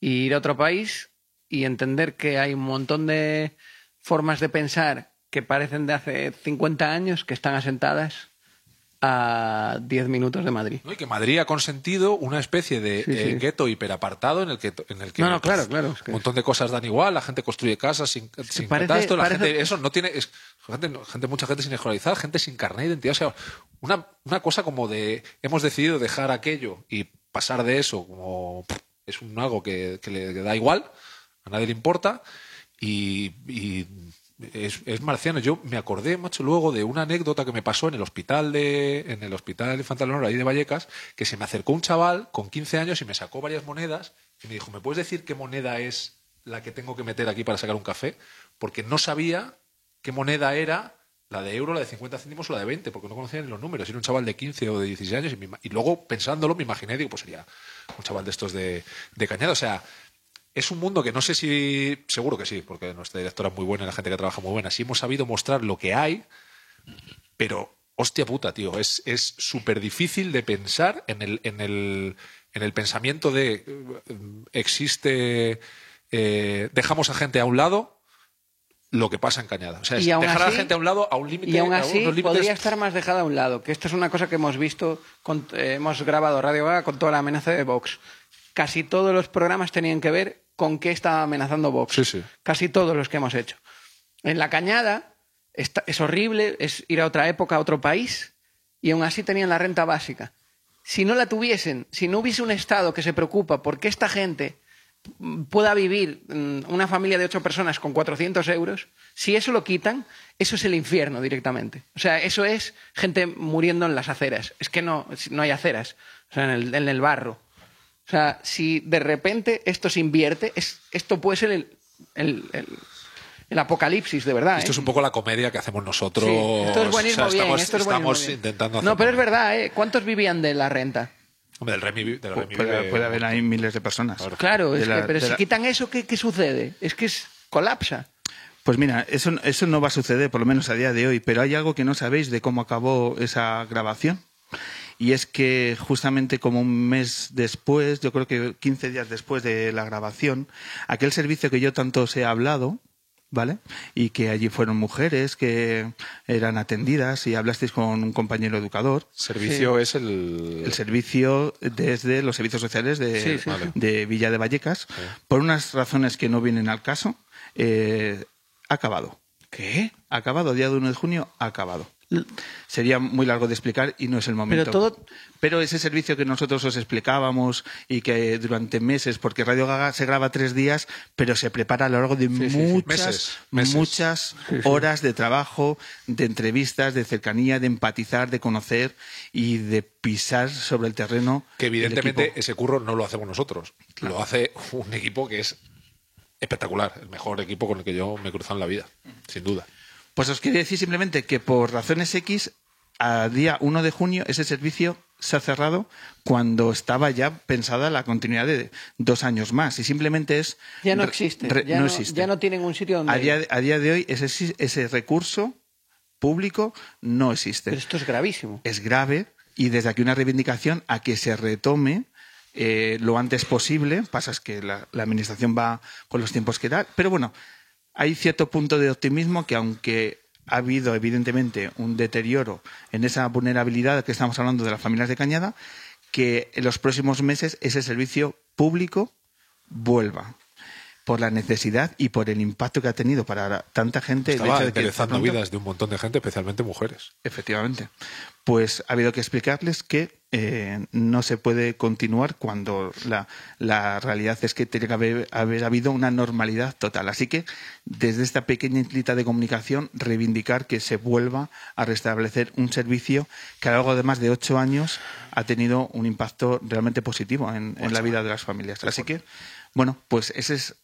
Y ir a otro país y entender que hay un montón de formas de pensar que parecen de hace 50 años que están asentadas a 10 minutos de Madrid. ¿no? Y que Madrid ha consentido una especie de Sí, sí. eh, gueto hiperapartado en el que, en el que No, no, claro, claro, es que- un montón de cosas dan igual, la gente construye casas sin, sin parece- catastro, la parece- gente, eso no tiene, es- gente, gente, mucha gente sin escolarizar, gente sin carnet de identidad, o sea, una, una cosa como de hemos decidido dejar aquello y pasar de eso como es un algo que, que le da igual, a nadie le importa y, y es, es marciano. Yo me acordé, macho, luego de una anécdota que me pasó en el hospital de en el hospital Infantil Honor ahí de Vallecas, que se me acercó un chaval con 15 años y me sacó varias monedas y me dijo, ¿me puedes decir qué moneda es la que tengo que meter aquí para sacar un café? Porque no sabía qué moneda era la de euro, la de 50 céntimos o la de 20, porque no conocía los números. Era un chaval de 15 o de 16 años y, me y luego pensándolo me imaginé, digo, pues sería un chaval de estos de, de Cañada. O sea, es un mundo que no sé si, seguro que sí, porque nuestra directora es muy buena y la gente que trabaja muy buena, sí hemos sabido mostrar lo que hay, pero hostia puta, tío, es es súper difícil de pensar en el, en el, en el pensamiento de eh, existe, eh, dejamos a gente a un lado lo que pasa en Cañada. O sea, es dejar a la gente a un lado a un límite. Y aún así podría estar más dejada a un lado, que esto es una cosa que hemos visto, con- eh, hemos grabado Radio Gaga con toda la amenaza de Vox. Casi todos los programas tenían que ver con qué estaba amenazando Vox. Sí, sí. Casi todos los que hemos hecho. En la cañada está- es horrible, es ir a otra época, a otro país, y aún así tenían la renta básica. Si no la tuviesen, si no hubiese un Estado que se preocupa por que esta gente pueda vivir mm, una familia de ocho personas con 400 euros, si eso lo quitan, eso es el infierno directamente. O sea, eso es gente muriendo en las aceras. Es que no, no hay aceras, o sea, en el, en el barro. O sea, si de repente esto se invierte, es, esto puede ser el, el- el- el apocalipsis, de verdad. Esto ¿eh? es un poco la comedia que hacemos nosotros. Sí, esto es buenismo O sea, bien, estamos, esto es buenismo estamos bien. intentando hacer. No, pero es verdad, ¿eh? ¿Cuántos vivían de la renta? Hombre, del Remy Puede, vive- puede haber ahí miles de personas. Claro, De es la- que, pero si la- quitan eso, ¿qué, qué sucede? Es que es, colapsa. Pues mira, eso, eso no va a suceder, por lo menos a día de hoy, pero hay algo que no sabéis de cómo acabó esa grabación. Y es que justamente como un mes después, yo creo que 15 días después de la grabación, aquel servicio que yo tanto os he hablado, ¿vale? Y que allí fueron mujeres que eran atendidas y hablasteis con un compañero educador. Servicio es el. El servicio desde los servicios sociales de, Sí, sí, sí. de Villa de Vallecas, por unas razones que no vienen al caso, eh, ha acabado. ¿Qué? Ha acabado, día de 1 de junio, ha acabado. Sería muy largo de explicar y no es el momento. Pero todo- Pero ese servicio que nosotros os explicábamos y que durante meses, porque Radio Gaga se graba tres días, pero se prepara a lo largo de muchas, Meses, meses. muchas horas de trabajo, de entrevistas, de cercanía, de empatizar, de conocer y de pisar sobre el terreno. Que evidentemente ese curro no lo hacemos nosotros. Lo hace un equipo que es espectacular. El mejor equipo con el que yo me he cruzado en la vida, sin duda. Pues os quería decir simplemente que por razones X, a día 1 de junio, ese servicio se ha cerrado cuando estaba ya pensada la continuidad de dos años más. Y simplemente es. Ya no existe. re- ya, no no, existe. ya no tienen un sitio donde... a, día, a día de hoy, ese, ese recurso público no existe. Pero esto es gravísimo. Es grave y desde aquí una reivindicación a que se retome eh, lo antes posible. Pasa es que la, la administración va con los tiempos que da. Pero bueno, hay cierto punto de optimismo que aunque ha habido evidentemente un deterioro en esa vulnerabilidad que estamos hablando de las familias de Cañada, que en los próximos meses ese servicio público vuelva por la necesidad y por el impacto que ha tenido para tanta gente. el Estaba hecho de que pronto- vidas de un montón de gente, especialmente mujeres. Efectivamente. Pues ha habido que explicarles que eh, no se puede continuar cuando la, la realidad es que tiene que haber, haber habido una normalidad total. Así que desde esta pequeña islita de comunicación reivindicar que se vuelva a restablecer un servicio que a lo largo de más de ocho años ha tenido un impacto realmente positivo en, en la vida de las familias. Así que, bueno, pues ese es,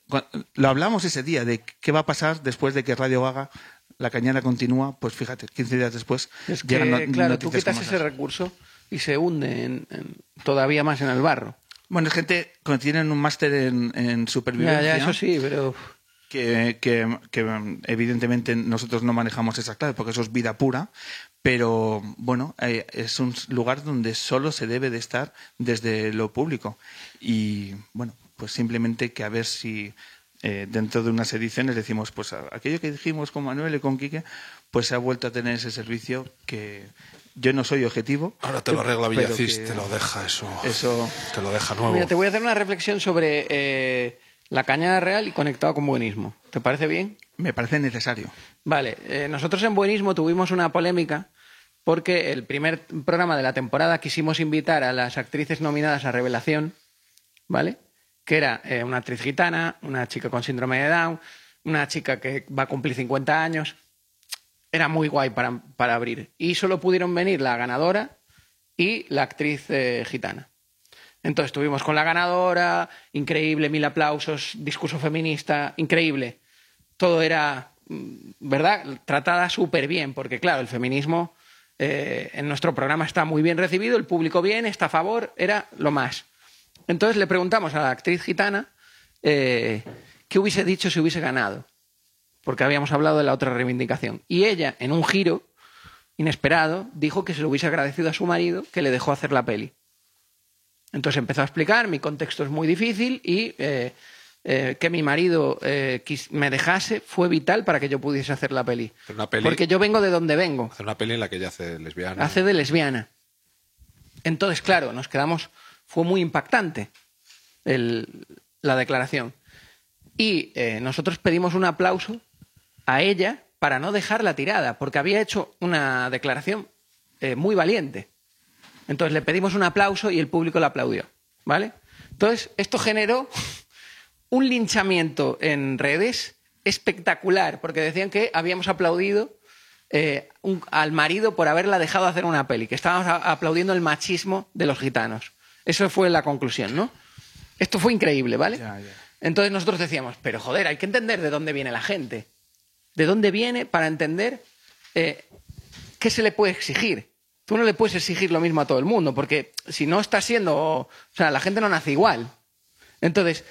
lo hablamos ese día de qué va a pasar después de que Radio Gaga la cañada continúa, pues fíjate, 15 días después Es que, llegan no- claro, tú quitas ese recurso y se hunde en- en- todavía más en el barro. Bueno, es gente que tienen un máster en, en supervivencia. Ya, ya, eso sí, pero... que, que- que, evidentemente nosotros no manejamos esa clave porque eso es vida pura, pero bueno, eh, es un lugar donde solo se debe de estar desde lo público. Y bueno, pues simplemente que a ver si eh, dentro de unas ediciones decimos, pues aquello que dijimos con Manuel y con Quique, pues se ha vuelto a tener ese servicio que yo no soy objetivo. Ahora te lo arregla Villacís, que te lo deja eso. Eso Te lo deja nuevo. Mira, te voy a hacer una reflexión sobre eh, la cañada real y conectado con buenismo. ¿Te parece bien? me parece necesario. Vale, eh, nosotros en Buenismo tuvimos una polémica porque el primer programa de la temporada quisimos invitar a las actrices nominadas a Revelación, ¿vale? Que era eh, una actriz gitana, una chica con síndrome de Down, una chica que va a cumplir 50 años. Era muy guay para, para abrir. Y solo pudieron venir la ganadora y la actriz eh, gitana. Entonces estuvimos con la ganadora, increíble, mil aplausos, discurso feminista, increíble. Todo era mm, ¿verdad? Tratada súper bien, porque claro, el feminismo eh, en nuestro programa está muy bien recibido, el público bien, está a favor, era lo más. Entonces le preguntamos a la actriz gitana eh, qué hubiese dicho si hubiese ganado, porque habíamos hablado de la otra reivindicación. Y ella, en un giro inesperado, dijo que se lo hubiese agradecido a su marido que le dejó hacer la peli. Entonces empezó a explicar, mi contexto es muy difícil y eh, eh, que mi marido eh, me dejase fue vital para que yo pudiese hacer la peli. Hacer una peli- Porque yo vengo de donde vengo, Hacer una peli en la que ella hace lesbiana. hace de lesbiana. Entonces, claro, nos quedamos, fue muy impactante la declaración. Y eh, nosotros pedimos un aplauso a ella para no dejarla tirada, porque había hecho una declaración eh, muy valiente. Entonces le pedimos un aplauso y el público la aplaudió. ¿Vale? Entonces, esto generó un linchamiento en redes espectacular, porque decían que habíamos aplaudido eh, al marido por haberla dejado hacer una peli, que estábamos aplaudiendo el machismo de los gitanos. Eso fue la conclusión, ¿no? Esto fue increíble, ¿vale? Ya, ya. Entonces nosotros decíamos, pero joder, hay que entender de dónde viene la gente. ¿De dónde viene para entender eh, qué se le puede exigir? Tú no le puedes exigir lo mismo a todo el mundo, porque si no está siendo. O sea, la gente no nace igual. Entonces,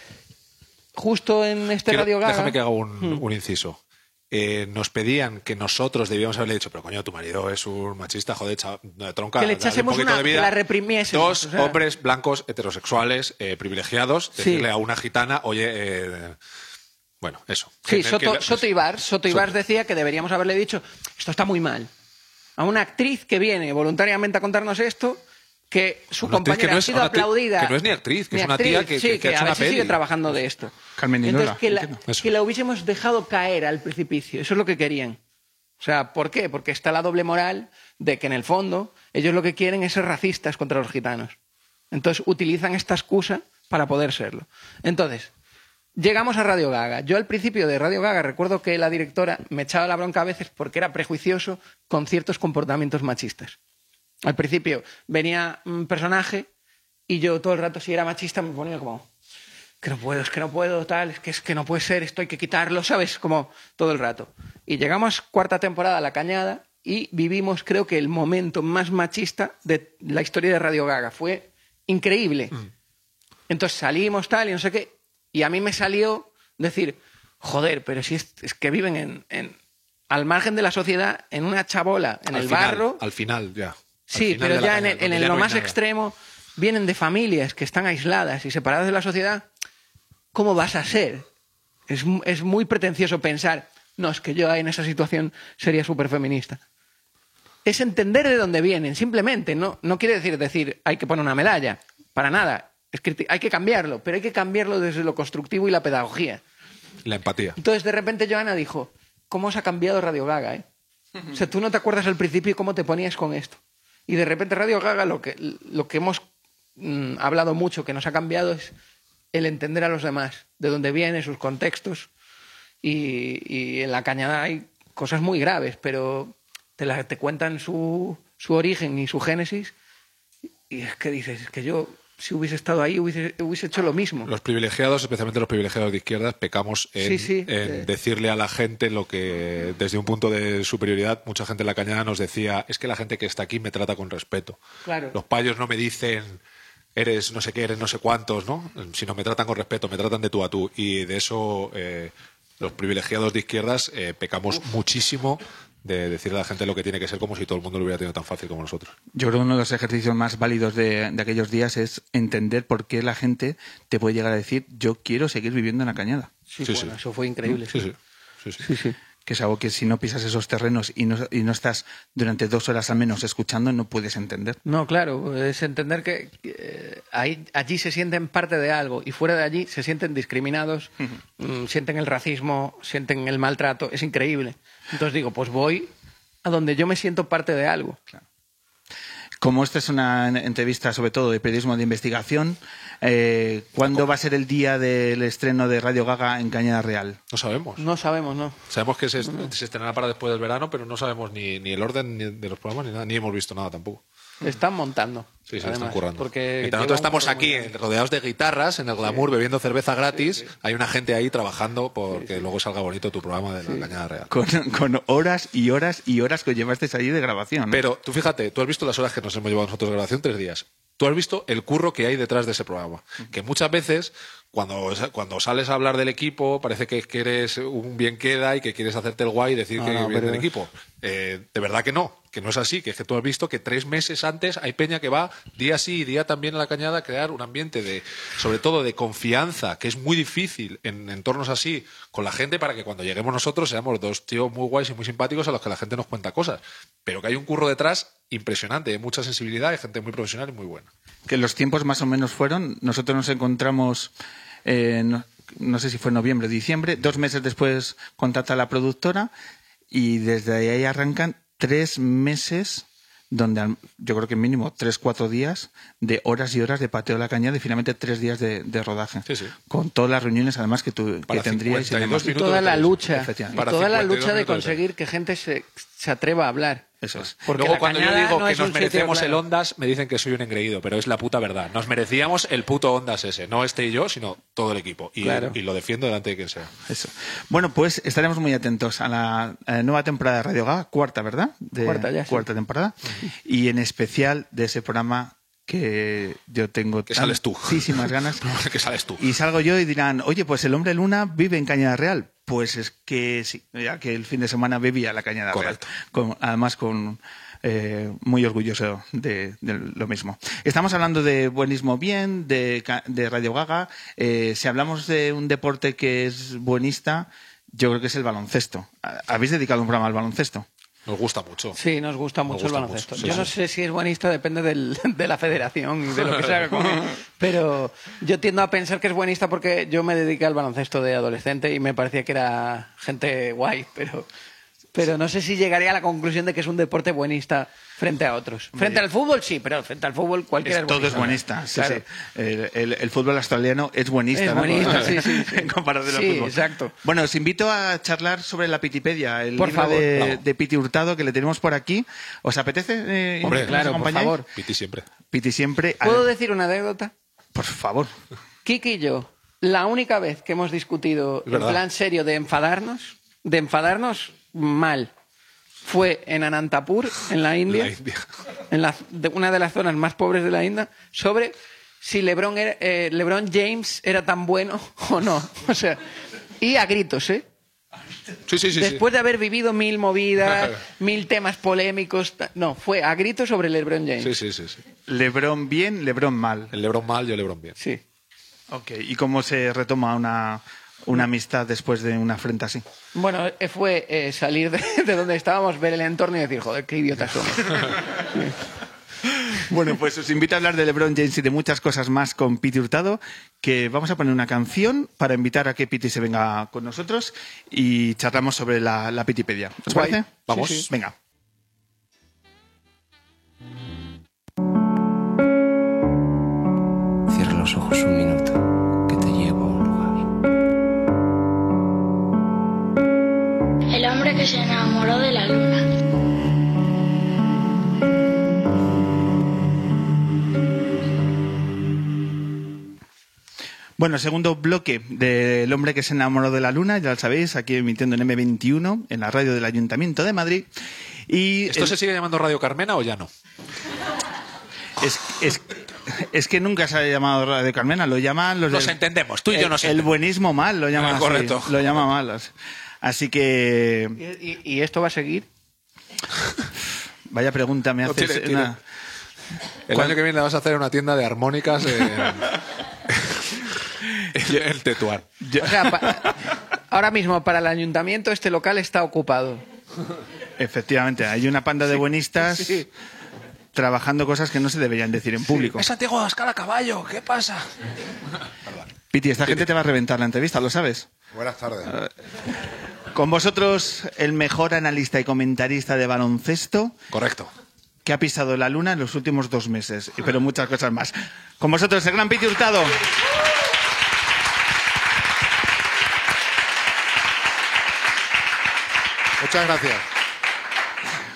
justo en este Quiero- Radio Gaga. Déjame que haga un, un inciso. Eh, nos pedían que nosotros debíamos haberle dicho, pero coño, tu marido es un machista, joder, eh, tronca. Que le echásemos un poquito una- de vida. que la reprimiésemos, Dos o sea. hombres blancos, heterosexuales, eh, privilegiados, Sí. decirle a una gitana, oye, eh, bueno, eso. Sí, Soto, que- Soto Ibar, Soto Ibar decía que deberíamos haberle dicho, esto está muy mal. A una actriz que viene voluntariamente a contarnos esto, que su Una actriz compañera que no ha sido una actriz aplaudida. que no es ni actriz, que Ni es una tía que- sí, que- que ha hecho a ver una si sigue trabajando de esto. Carmen Entonces, que la, que la hubiésemos dejado caer al precipicio. Eso es lo que querían. O sea, ¿por qué? Porque está la doble moral de que en el fondo ellos lo que quieren es ser racistas contra los gitanos. Entonces utilizan esta excusa para poder serlo. Entonces, llegamos a Radio Gaga. Yo al principio de Radio Gaga recuerdo que la directora me echaba la bronca a veces porque era prejuicioso con ciertos comportamientos machistas. Al principio venía un personaje y yo todo el rato si era machista me ponía como que no puedo, es que no puedo, tal, es que es que no puede ser, esto hay que quitarlo, ¿sabes? Como todo el rato. Y llegamos cuarta temporada a La Cañada y vivimos, creo que el momento más machista de la historia de Radio Gaga. Fue increíble. Entonces salimos tal y no sé qué. Y a mí me salió decir, joder, pero si es, es que viven en, en- al margen de la sociedad, en una chabola, en al el final, barro. Al final, ya. Sí, pero ya en, el- el- lo más nada. extremo vienen de familias que están aisladas y separadas de la sociedad. ¿Cómo vas a ser? Es, es muy pretencioso pensar, no, es que yo en esa situación sería súper feminista. Es entender de dónde vienen, simplemente. No, no quiere decir decir hay que poner una medalla, para nada. Es que hay que cambiarlo, pero hay que cambiarlo desde lo constructivo y la pedagogía. La empatía. Entonces, de repente, Joana dijo, ¿cómo os ha cambiado Radio Gaga, eh? O sea, tú no te acuerdas al principio cómo te ponías con esto. Y de repente Radio Gaga lo que, lo que hemos mm, hablado mucho, que nos ha cambiado, es el entender a los demás, de dónde vienen, sus contextos. Y, y en la cañada hay cosas muy graves, pero te, la- te cuentan su, su origen y su génesis. Y es que dices, es que yo, si hubiese estado ahí, hubiese, hubiese hecho lo mismo. Los privilegiados, especialmente los privilegiados de izquierdas, pecamos en, Sí, sí, en eh. decirle a la gente lo que, desde un punto de superioridad, mucha gente en la cañada nos decía, es que la gente que está aquí me trata con respeto. Claro. Los payos no me dicen, eres no sé qué, eres no sé cuántos, ¿no? Sino me tratan con respeto, me tratan de tú a tú. Y de eso eh, los privilegiados de izquierdas eh, pecamos muchísimo de decirle a la gente lo que tiene que ser como si todo el mundo lo hubiera tenido tan fácil como nosotros. Yo creo que uno de los ejercicios más válidos de, de aquellos días es entender por qué la gente te puede llegar a decir yo quiero seguir viviendo en la cañada. Sí, Sí, bueno, sí. eso fue increíble. Sí, sí. sí, sí. sí, sí. Que es algo que si no pisas esos terrenos y no, y no estás durante dos horas al menos escuchando, no puedes entender. No, claro, es entender que eh, ahí, allí se sienten parte de algo y fuera de allí se sienten discriminados, mm, sienten el racismo, sienten el maltrato, es increíble. Entonces digo, pues voy a donde yo me siento parte de algo. Como esta es una entrevista sobre todo de periodismo de investigación, eh, ¿cuándo va a ser el día del estreno de Radio Gaga en Cañada Real? No sabemos. No sabemos, ¿no? Sabemos que se, se estrenará para después del verano, pero no sabemos ni, ni el orden ni de los programas ni nada, ni hemos visto nada tampoco. Están montando. Sí, además, están currando. Porque Mientras nosotros estamos muy aquí rodeados de guitarras, en el glamour, bebiendo cerveza gratis, hay una gente ahí trabajando porque luego salga bonito tu programa de la Cañada Real. Con, con horas y horas y horas que llevasteis allí de grabación. ¿no? Pero tú fíjate, tú has visto las horas que nos hemos llevado nosotros de grabación, tres días. Tú has visto el curro que hay detrás de ese programa. Que muchas veces, cuando, cuando sales a hablar del equipo, parece que, que eres un bien queda y que quieres hacerte el guay y decir No, que no, vienes pero- del equipo. Eh, de verdad que no, que no es así, que es que tú has visto que tres meses antes hay peña que va día sí y día también a la cañada a crear un ambiente de, sobre todo de confianza, que es muy difícil en entornos así con la gente para que cuando lleguemos nosotros seamos dos tíos muy guays y muy simpáticos a los que la gente nos cuenta cosas. Pero que hay un curro detrás impresionante, de mucha sensibilidad, de gente muy profesional y muy buena. que los tiempos más o menos fueron, nosotros nos encontramos, eh, no, sé si fue noviembre, diciembre, dos meses después contacta la productora y desde ahí arrancan tres meses donde al- yo creo que mínimo tres, cuatro días de horas y horas de pateo de la cañada y finalmente tres días de, de rodaje. Sí, sí. Con todas las reuniones además que, tu, que Para tendríais. y 52 demás. Y toda la lucha, y toda la 52 lucha de conseguir que gente se, se atreva a hablar. Eso es. Porque Luego cuando yo digo no que nos merecemos el. Ondas, me dicen que soy un engreído, pero es la puta verdad. Nos merecíamos el puto Ondas ese, no este y yo, sino todo el equipo. Y, Claro. y lo defiendo delante de quien sea. Eso. Bueno, pues estaremos muy atentos a la, a la nueva temporada de Radio Gaga, cuarta, ¿verdad? De- Cuarta ya, sí. Cuarta temporada. Y en especial de ese programa que yo tengo Que sales tú. ganas. *laughs* que sales tú. Y salgo yo y dirán, oye, pues el hombre luna vive en Cañada Real. Pues es que sí, ya que el fin de semana bebía la Cañada Correcto. Real. Con- además con eh, muy orgulloso de, de lo mismo. Estamos hablando de buenismo bien, de, de Radio Gaga. Eh, si hablamos de un deporte que es buenista, yo creo que es el baloncesto. ¿Habéis dedicado un programa al baloncesto? Nos gusta mucho. Sí, nos gusta Nos mucho gusta el baloncesto. mucho, sí, yo sí. no sé si es buenista, depende del- de la federación y de lo que se haga con él. *laughs* Pero yo tiendo a pensar que es buenista porque yo me dediqué al baloncesto de adolescente y me parecía que era gente guay, pero, pero no sé si llegaría a la conclusión de que es un deporte buenista frente a otros. Frente al fútbol, sí, pero frente al fútbol cualquiera Es- es, todo es buenista. sí, Claro. sí. El, el- el fútbol australiano es buenista. Es ¿no? buenista, sí, sí, *laughs* sí. en comparación Sí, al fútbol. exacto. Bueno, os invito a charlar sobre la Pitipedia, el Por libro favor, de, de Piti Hurtado que le tenemos por aquí. ¿Os apetece? eh, Hombre, claro, por favor. Piti siempre. Piti siempre. ¿Puedo al- decir una anécdota? Por favor. Kiki y yo, la única vez que hemos discutido en plan serio de enfadarnos, de enfadarnos mal, fue en Anantapur, en la India, La India. en la- de una de las zonas más pobres de la India, sobre si LeBron, era- eh, LeBron James era tan bueno *laughs* o no. O sea, y a gritos, ¿eh? Sí, sí, sí. sí. Después de haber vivido mil movidas, *laughs* mil temas polémicos, no, fue a gritos sobre LeBron James. Sí, sí, sí, sí. Lebron bien, Lebron mal. El Lebron mal, yo Lebron bien. Sí. Ok. ¿Y cómo se retoma una, una amistad después de una afrenta así? Bueno, eh, fue eh, salir de, *laughs* de donde estábamos, ver el entorno y decir, joder, qué idiotas somos. *laughs* Bueno, pues os invito a hablar de LeBron James y de muchas cosas más con Piti Hurtado, que vamos a poner una canción para invitar a que Piti se venga con nosotros y charlamos sobre la, la Pitipedia. ¿Os Guay. parece? Vamos. Sí, sí. Venga. Cierra los ojos un que se enamoró de la luna. Bueno, segundo bloque del hombre que se enamoró de la luna, ya lo sabéis, aquí emitiendo en M21, en la radio del Ayuntamiento de Madrid. Y ¿Esto el- se sigue llamando Radio Carmena o ya no? es, es- es que nunca se ha llamado Radio Carmena, lo llaman los Nos del- entendemos, tú y yo el, nos El entendemos. buenismo mal, lo llaman Ah, así, correcto. Lo llama mal. Así. Que, ¿Y, y- y esto va a seguir? *laughs* vaya pregunta me No haces. tiene- tiene- una- El ¿Cuál? año que viene vas a hacer una tienda de armónicas en, *laughs* *laughs* el Tetuán. O sea, pa- ahora mismo para el ayuntamiento este local está ocupado. Efectivamente, hay una panda de buenistas sí. trabajando cosas que no se deberían decir en público. Es Santiago Abascal a caballo, ¿qué pasa? Piti, esta gente te va a reventar la entrevista, ¿lo sabes? Buenas tardes. Con vosotros, el mejor analista y comentarista de baloncesto Correcto. que ha pisado la luna en los últimos dos meses, pero muchas cosas más. Con vosotros, el gran Piti Hurtado. Muchas gracias.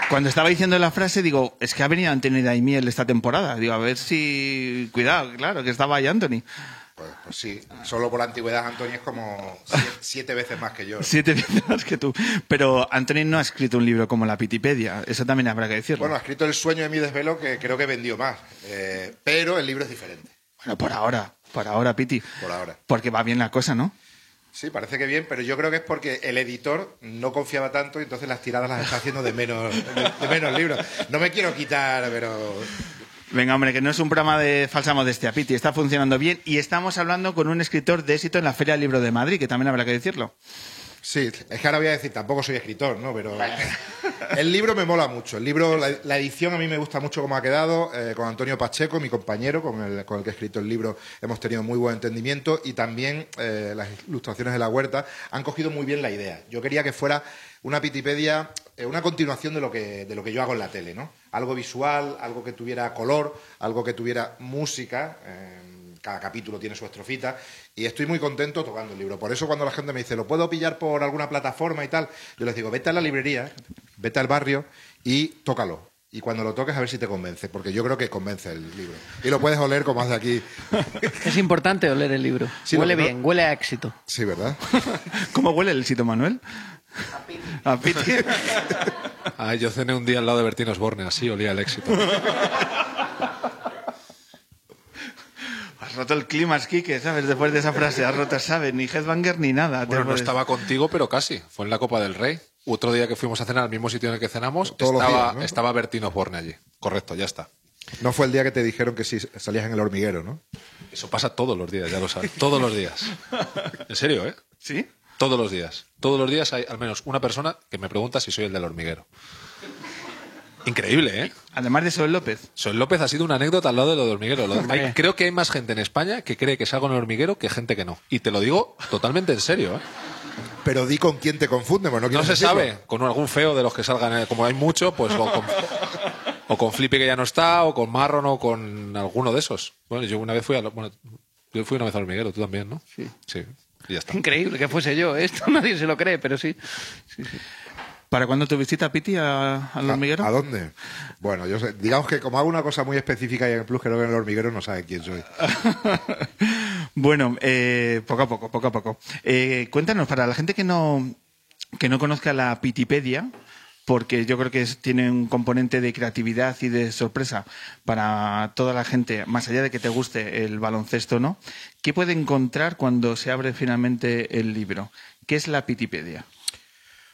Cuando estaba diciendo la frase, digo, es que ha venido Anthony Daimiel esta temporada. Digo, a ver si... Cuidado, claro, que estaba ahí Anthony. Pues, pues sí, solo por la antigüedad Antonio es como siete, siete veces más que yo. Siete veces más que tú. Pero Anthony no ha escrito un libro como la Pitipedia. Eso también habrá que decirlo. Bueno, ha escrito El sueño de mi desvelo, que creo que vendió más. Eh, pero el libro es diferente, Bueno, por ahora. Por ahora, Piti. por ahora. Porque va bien la cosa, ¿no? Sí, parece que bien, pero yo creo que es porque el editor no confiaba tanto y entonces las tiradas las está haciendo de menos, de, de menos libros. No me quiero quitar, pero Venga, hombre, que no es un programa de falsa modestia, Piti. Está funcionando bien y estamos hablando con un escritor de éxito en la Feria del Libro de Madrid, que también habrá que decirlo. Sí, es que ahora voy a decir, tampoco soy escritor, ¿no? Pero *laughs* el libro me mola mucho. El libro, la, la edición a mí me gusta mucho cómo ha quedado. eh, con Antonio Pacheco, mi compañero, con el, con el que he escrito el libro, hemos tenido muy buen entendimiento y también eh, las ilustraciones de la huerta han cogido muy bien la idea. Yo quería que fuera una pitipedia, una continuación de lo, que, de lo que yo hago en la tele, ¿no? Algo visual, algo que tuviera color, algo que tuviera música. eh, cada capítulo tiene su estrofita y estoy muy contento tocando el libro. Por eso cuando la gente me dice, ¿lo puedo pillar por alguna plataforma y tal? Yo les digo, vete a la librería, vete al barrio y tócalo. Y cuando lo toques a ver si te convence, porque yo creo que convence el libro. Y lo puedes oler como hace aquí. *laughs* Es importante oler el libro. Sí, huele no- bien, huele a éxito. Sí, ¿verdad? *laughs* ¿Cómo huele el sitio, Manuel? A Piti. Ah, *laughs* yo cené un día al lado de Bertín Osborne, así olía el éxito. *laughs* Has roto el clima, Kike, ¿sabes? Después de esa frase, has roto, ¿sabes? Ni headbanger ni nada. Bueno, no estaba contigo, pero casi. Fue en la Copa del Rey. Otro día que fuimos a cenar al mismo sitio en el que cenamos, Todos los estaba, días, ¿no? estaba Bertín Osborne allí. Correcto, ya está. No fue el día que te dijeron que sí salías en el hormiguero, ¿no? Eso pasa todos los días, ya lo sabes. Todos los días. En serio, ¿eh? ¿Sí? Todos los días. Todos los días hay al menos una persona que me pregunta si soy el del hormiguero. Increíble, ¿eh? Además de Sol López. Soy López ha sido una anécdota al lado de lo del hormiguero. Lo- Hombre. hay- creo que hay más gente en España que cree que salgo en el hormiguero que gente que no. Y te lo digo totalmente en serio, ¿eh? Pero di con quién te confunde, pues no, se decirlo. sabe. Con algún feo de los que salgan, eh, como hay mucho, pues o con, o con Flippy que ya no está, o con Marron, o con alguno de esos. Bueno, yo una vez fui a, bueno, yo fui una vez al hormiguero, tú también, ¿no? Sí. Sí. Y ya está. Increíble que fuese yo. ¿eh? Esto *laughs* nadie se lo cree, pero sí. Sí, sí. ¿Para cuándo tu visita, Piti, a- al ¿A- hormiguero? ¿A dónde? Bueno, yo sé, digamos que como hago una cosa muy específica y en el plus creo que en el hormiguero no saben quién soy. *laughs* bueno, eh, poco a poco, poco a poco. Eh, cuéntanos, para la gente que no, que no conozca la Pitipedia, porque yo creo que es- tiene un componente de creatividad y de sorpresa para toda la gente, más allá de que te guste el baloncesto, ¿no? ¿Qué puede encontrar cuando se abre finalmente el libro? ¿Qué es la Pitipedia?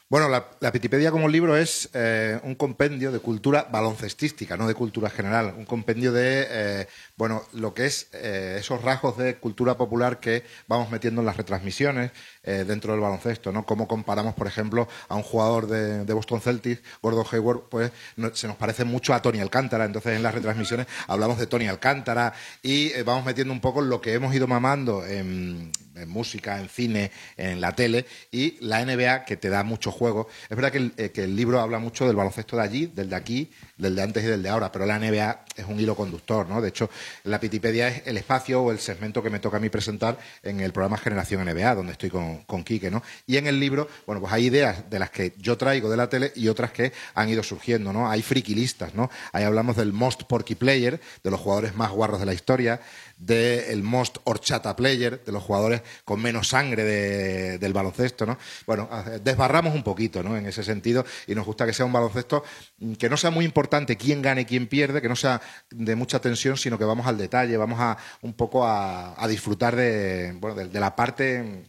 Bueno, la, Pitipedia como libro es eh, un compendio de cultura baloncestística, no de cultura general. Un compendio de, eh, bueno, lo que es eh, esos rasgos de cultura popular que vamos metiendo en las retransmisiones eh, dentro del baloncesto, ¿no? Cómo comparamos, por ejemplo, a un jugador de, de Boston Celtics, Gordon Hayward, pues se nos parece mucho a Tony Alcántara. Entonces, en las retransmisiones hablamos de Tony Alcántara y eh, vamos metiendo un poco lo que hemos ido mamando en, en música, en cine, en la tele y la NBA que te da mucho juego. Es verdad que el, eh, que el libro habla mucho del baloncesto de allí, del de aquí, del de antes y del de ahora, pero la NBA es un hilo conductor, ¿no? De hecho, la Pitipedia es el espacio o el segmento que me toca a mí presentar en el programa Generación NBA, donde estoy con, con Quique, ¿no? Y en el libro, bueno, pues hay ideas de las que yo traigo de la tele y otras que han ido surgiendo, ¿no? Hay friquilistas, ¿no? Ahí hablamos del most porky player, de los jugadores más guarros de la historia, del most horchata player, de los jugadores con menos sangre de- del baloncesto, ¿no? Bueno, desbarramos un poquito, ¿no? En ese sentido y nos gusta que sea un baloncesto mm, que no sea muy importante quién gane y quién pierde, que no sea de mucha tensión, sino que vamos al detalle, vamos a un poco a, a disfrutar de, bueno, de, de la parte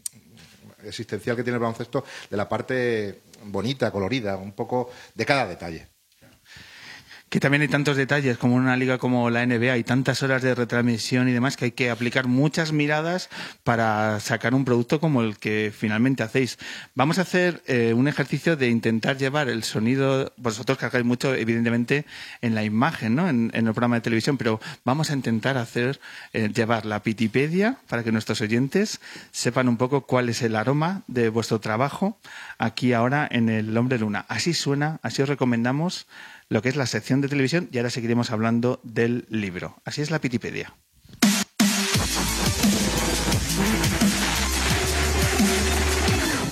existencial que tiene el baloncesto, de la parte bonita, colorida, un poco de cada detalle. Que también hay tantos detalles, como en una liga como la NBA, hay tantas horas de retransmisión y demás, que hay que aplicar muchas miradas para sacar un producto como el que finalmente hacéis. Vamos a hacer eh, un ejercicio de intentar llevar el sonido, vosotros cargáis mucho, evidentemente, en la imagen, ¿no? en, en el programa de televisión, pero vamos a intentar hacer, eh, llevar la Pitipedia para que nuestros oyentes sepan un poco cuál es el aroma de vuestro trabajo aquí ahora en el Hombre Luna. Así suena, así os recomendamos lo que es la sección de televisión y ahora seguiremos hablando del libro. Así es la Pitipedia.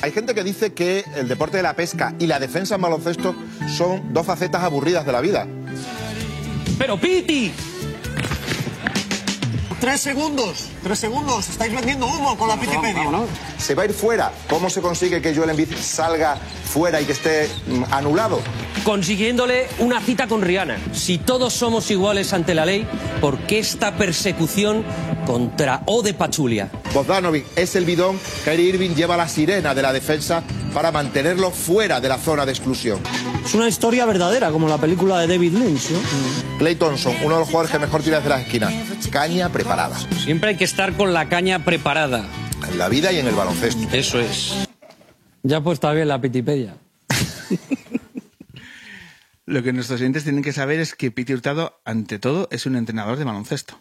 Hay gente que dice que el deporte de la pesca y la defensa en baloncesto son dos facetas aburridas de la vida. Pero Piti, Tres segundos, tres segundos. Estáis vendiendo humo con la Pitipedia. Se va a ir fuera. ¿Cómo se consigue que Joel Embiid salga fuera y que esté mm, anulado? Consiguiéndole una cita con Rihanna. Si todos somos iguales ante la ley, ¿por qué esta persecución contra Ode Pachulia? Bogdanovic es el bidón. Kyrie Irving lleva la sirena de la defensa para mantenerlo fuera de la zona de exclusión. Es una historia verdadera, como la película de David Lynch. ¿no? Clay Thompson, uno de los jugadores que mejor tira desde las esquinas. Caña preparada. Siempre hay que estar con la caña preparada. En la vida y en el baloncesto. Eso es. Ya pues está bien la Pitipedia. *laughs* Lo que nuestros oyentes tienen que saber es que Piti Hurtado, ante todo, es un entrenador de baloncesto.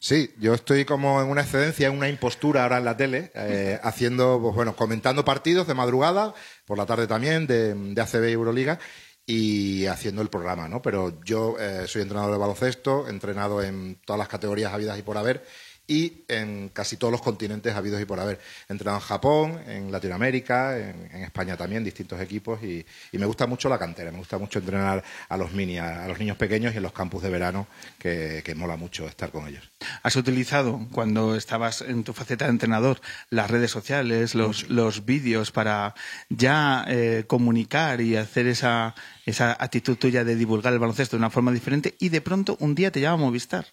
Sí, yo estoy como en una excedencia, en una impostura ahora en la tele, eh, *laughs* haciendo, pues bueno, comentando partidos de madrugada, por la tarde también, de, de ACB y Euroliga, y haciendo el programa, ¿no? Pero yo eh, soy entrenador de baloncesto, entrenado en todas las categorías habidas y por haber, y en casi todos los continentes habidos y por haber. He entrenado en Japón, en Latinoamérica, en, en España también, distintos equipos, y, y me gusta mucho la cantera, me gusta mucho entrenar a los mini, a, a los niños pequeños y en los campus de verano, que, que mola mucho estar con ellos. ¿Has utilizado, cuando estabas en tu faceta de entrenador, las redes sociales, los, los vídeos para ya eh, comunicar y hacer esa, esa actitud tuya de divulgar el baloncesto de una forma diferente y de pronto un día te llama Movistar?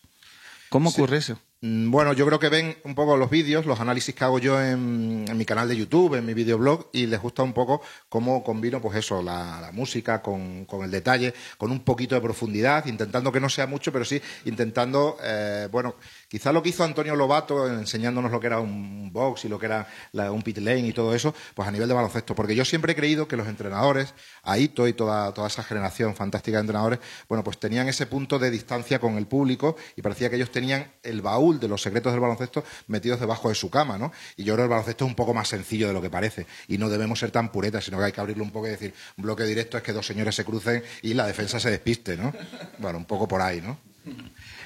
¿Cómo ocurre eso? Mm, Bueno, yo creo que ven un poco los vídeos, los análisis que hago yo en, mi canal de YouTube, en mi videoblog, y les gusta un poco cómo combino, pues eso, la, la música con, con el detalle, con un poquito de profundidad, intentando que no sea mucho, pero sí intentando, eh, bueno, quizá lo que hizo Antonio Lobato enseñándonos lo que era un box y lo que era un pit lane y todo eso, pues a nivel de baloncesto, porque yo siempre he creído que los entrenadores, Aito y toda, toda esa generación fantástica de entrenadores, bueno, pues tenían ese punto de distancia con el público y parecía que ellos tenían el baúl de los secretos del baloncesto metidos debajo de su cama, ¿no? Y yo creo que el baloncesto es un poco más sencillo de lo que parece y no debemos ser tan puretas, sino que hay que abrirlo un poco y decir, bloque directo es que dos señores se crucen y la defensa se despiste, ¿no? Bueno, un poco por ahí, ¿no?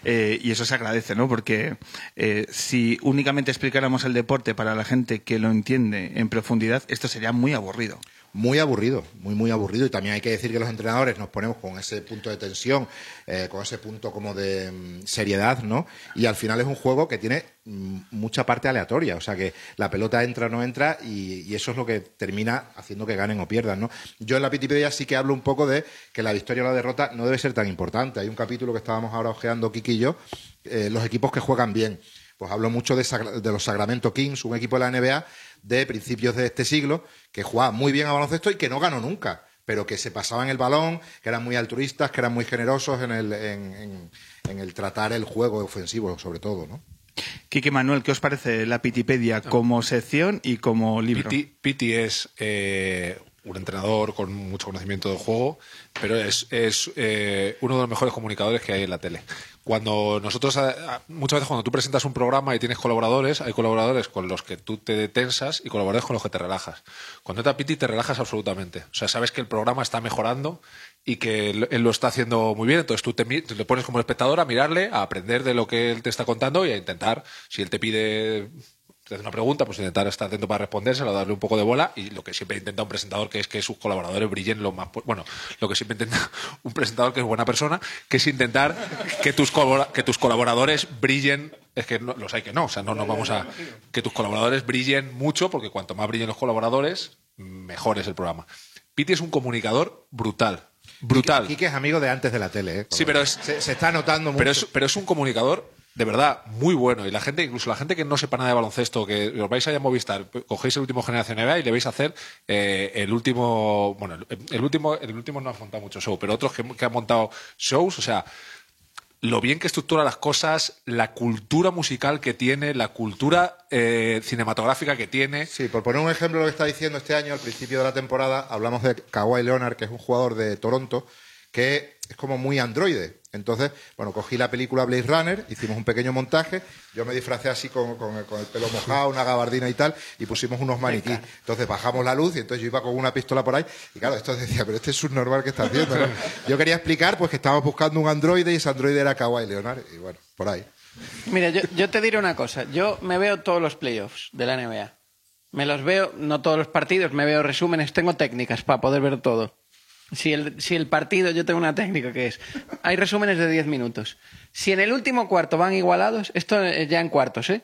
Eh, y eso se agradece, ¿no? Porque eh, si únicamente explicáramos el deporte para la gente que lo entiende en profundidad, esto sería muy aburrido. Muy aburrido, muy, muy aburrido. Y también hay que decir que los entrenadores nos ponemos con ese punto de tensión, eh, con ese punto como de mm, seriedad, ¿no? Y al final es un juego que tiene mm, mucha parte aleatoria. O sea que la pelota entra o no entra y, eso es lo que termina haciendo que ganen o pierdan, ¿no? Yo en la Pitipedia sí que hablo un poco de que la victoria o la derrota no debe ser tan importante. Hay un capítulo que estábamos ahora ojeando Kiki y yo, eh, los equipos que juegan bien. Pues hablo mucho de, de los Sacramento Kings, un equipo de la NBA de principios de este siglo que jugaba muy bien a baloncesto y que no ganó nunca, pero que se pasaban el balón, que eran muy altruistas, que eran muy generosos en el, en, en- en el tratar el juego ofensivo, sobre todo, ¿no? Quique Manuel, ¿qué os parece la Pitipedia como sección y como libro? Piti, Piti es eh, un entrenador con mucho conocimiento del juego, pero es, es eh, uno de los mejores comunicadores que hay en la tele. Cuando nosotros, muchas veces cuando tú presentas un programa y tienes colaboradores, hay colaboradores con los que tú te tensas y colaboradores con los que te relajas. Cuando entra Piti te relajas absolutamente. O sea, sabes que el programa está mejorando y que él, lo está haciendo muy bien. Entonces tú te, te pones como espectador a mirarle, a aprender de lo que él te está contando y a intentar, si él te pide te hace una pregunta, pues intentar estar atento para respondérsela, darle un poco de bola y lo que siempre intenta un presentador que es que sus colaboradores brillen lo más bueno, lo que siempre intenta *laughs* un presentador que es buena persona, que es intentar que tus que tus colaboradores brillen, es que no- los hay que no, o sea, no nos vamos a que tus colaboradores brillen mucho porque cuanto más brillen los colaboradores, mejor es el programa. Piti es un comunicador brutal, brutal. Quique es amigo de antes de la tele, ¿eh? Sí, pero es- se, se está notando mucho. Pero es, pero es un comunicador de verdad muy bueno. Y la gente, incluso la gente que no sepa nada de baloncesto, que os vais allá a Movistar, cogéis el último Generación NBA y le vais a hacer eh, el último. Bueno, el, último el último no ha montado mucho show, pero otros que, que han montado shows, o sea. Lo bien que estructura las cosas, la cultura musical que tiene, la cultura eh, cinematográfica que tiene. Sí, por poner un ejemplo de lo que está diciendo este año, al principio de la temporada, hablamos de Kawhi Leonard, que es un jugador de Toronto, que es como muy androide. Entonces, bueno, cogí la película Blade Runner, hicimos un pequeño montaje, yo me disfracé así con, con el, con el pelo mojado, una gabardina y tal, y pusimos unos maniquí. Entonces bajamos la luz y entonces yo iba con una pistola por ahí, y claro, esto decía, pero este es subnormal que está haciendo. ¿no? *laughs* Yo quería explicar pues que estábamos buscando un androide y ese androide era Kawhi Leonard, y bueno, por ahí. Mira, yo, yo te diré una cosa. Yo me veo todos los playoffs de la NBA. Me los veo, no todos los partidos, me veo resúmenes, tengo técnicas para poder ver todo. Si el, si el partido, yo tengo una técnica que es, hay resúmenes de 10 minutos. Si en el último cuarto van igualados, esto es ya en cuartos, ¿eh?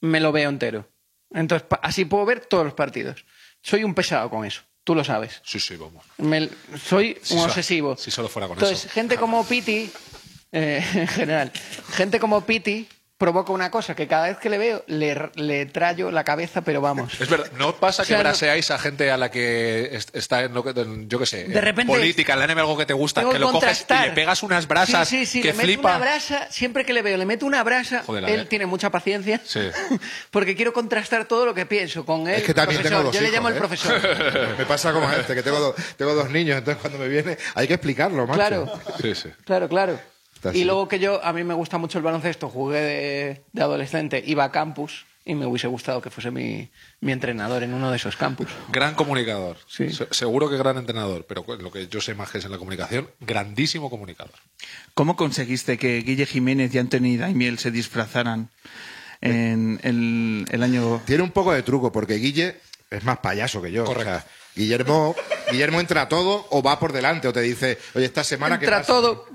Me lo veo entero. Entonces, así puedo ver todos los partidos. Soy un pesado con eso, tú lo sabes. Sí, sí, vamos. Me- soy Si un so- obsesivo. si solo fuera con Entonces, eso. gente como Piti, eh, *laughs* en general, gente como Piti provoca una cosa que cada vez que le veo le, le trayo la cabeza, pero vamos. Es verdad, ¿no pasa O sea, que braseáis a gente a la que est- está en, lo que, en, yo qué sé, De en repente- política, en la anime algo que te gusta, que que lo coges y le pegas unas brasas Sí, sí, sí, que le meto flipa? una brasa, siempre que le veo, le meto una brasa. Joder, él tiene mucha paciencia. Sí. *laughs* Porque quiero contrastar todo lo que pienso con él. Es que también profesor. tengo dos Yo le llamo el ¿eh? profesor. *laughs* Me pasa como este, que tengo, do- tengo dos niños, entonces cuando me viene hay que explicarlo, macho. Claro. Sí, sí. Claro, claro. Está Y así. luego que yo, a mí me gusta mucho el baloncesto, jugué de, de adolescente, iba a campus y me hubiese gustado que fuese mi, mi entrenador en uno de esos campus. Gran comunicador. Sí. Se- seguro que gran entrenador, pero lo que yo sé más que es en la comunicación, grandísimo comunicador. ¿Cómo conseguiste que Guille Jiménez y Anthony Daimiel se disfrazaran en el, el año... Tiene un poco de truco, porque Guille es más payaso que yo. O sea, Guillermo, Guillermo entra a todo o va por delante o te dice, oye, esta semana que Entra todo.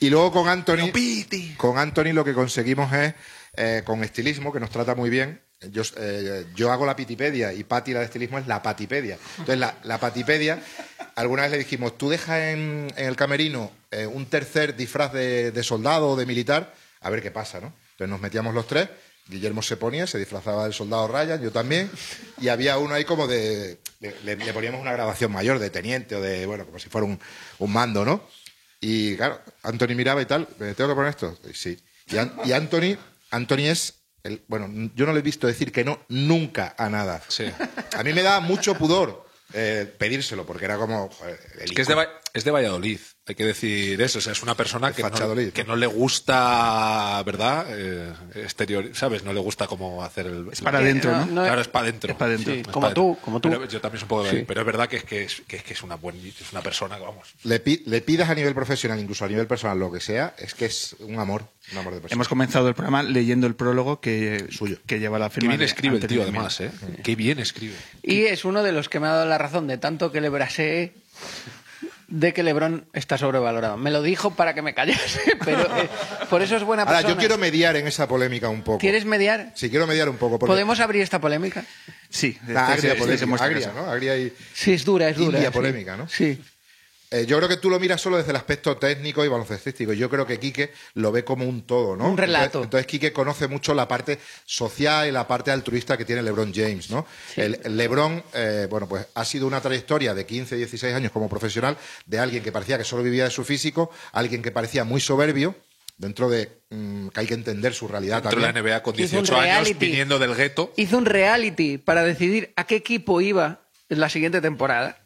Y luego con Anthony, con Anthony lo que conseguimos es, eh, con estilismo, que nos trata muy bien, yo, eh, yo hago la pitipedia y Pati la de estilismo es la patipedia. Entonces, la, la patipedia, alguna vez le dijimos, tú deja en, en el camerino eh, un tercer disfraz de, de soldado o de militar, a ver qué pasa, ¿no? Entonces nos metíamos los tres, Guillermo se ponía, se disfrazaba del soldado Ryan, yo también, y había uno ahí como de... de- le, le poníamos una grabación mayor de teniente o de, bueno, como si fuera un, un mando, ¿no? Y claro, Anthony miraba y tal, ¿me tengo que poner esto? Y sí. Y, An- y Anthony, Anthony es, el, bueno, yo no le he visto decir que no nunca a nada. Sí. A mí me daba mucho pudor eh, pedírselo, porque era como... joder, el Es que es de, es de Valladolid, hay que decir eso. O sea, es una persona que no, Fachadolid. que no le gusta, ¿verdad? Eh, exterior, ¿sabes? No le gusta cómo hacer el. Es para adentro, ¿no? No, Claro, es para adentro. Es para adentro. Sí, Es como pa' tú, como tú. Pero yo también soy un poco de Sí. Pero es verdad que es, que es, que es, que es una, buen, es una persona que, vamos. Le, pi- le pidas a nivel profesional, incluso a nivel personal, lo que sea, es que es un amor, un amor de persona. Hemos comenzado el programa leyendo el prólogo que, Suyo. que lleva la Qué firma bien de escribe el tío, además, ¿eh? Qué bien escribe. Y es uno de los que me ha dado la razón de tanto que le brasee de que Lebron está sobrevalorado. Me lo dijo para que me callase, *laughs* pero eh, por eso es buena Ahora, persona. yo quiero mediar en esa polémica un poco. ¿Quieres mediar? Sí, quiero mediar un poco. Porque ¿Podemos abrir esta polémica? Sí, La este- agria, este polémica, agria. ¿no? Agria y... Sí, es dura, es dura. India sí. polémica, ¿no? Sí. Eh, yo creo que tú lo miras solo desde el aspecto técnico y baloncestístico. Yo creo que Quique lo ve como un todo, ¿no? Un relato. Entonces, entonces Quique conoce mucho la parte social y la parte altruista que tiene LeBron James, ¿no? El, el LeBron, eh, bueno, pues ha sido una trayectoria de 15, 16 años como profesional de alguien que parecía que solo vivía de su físico, alguien que parecía muy soberbio, dentro de mm, que hay que entender su realidad Dentro de la NBA con Hizo un 18 años, viniendo del gueto. Hizo un reality para decidir a qué equipo iba en la siguiente temporada.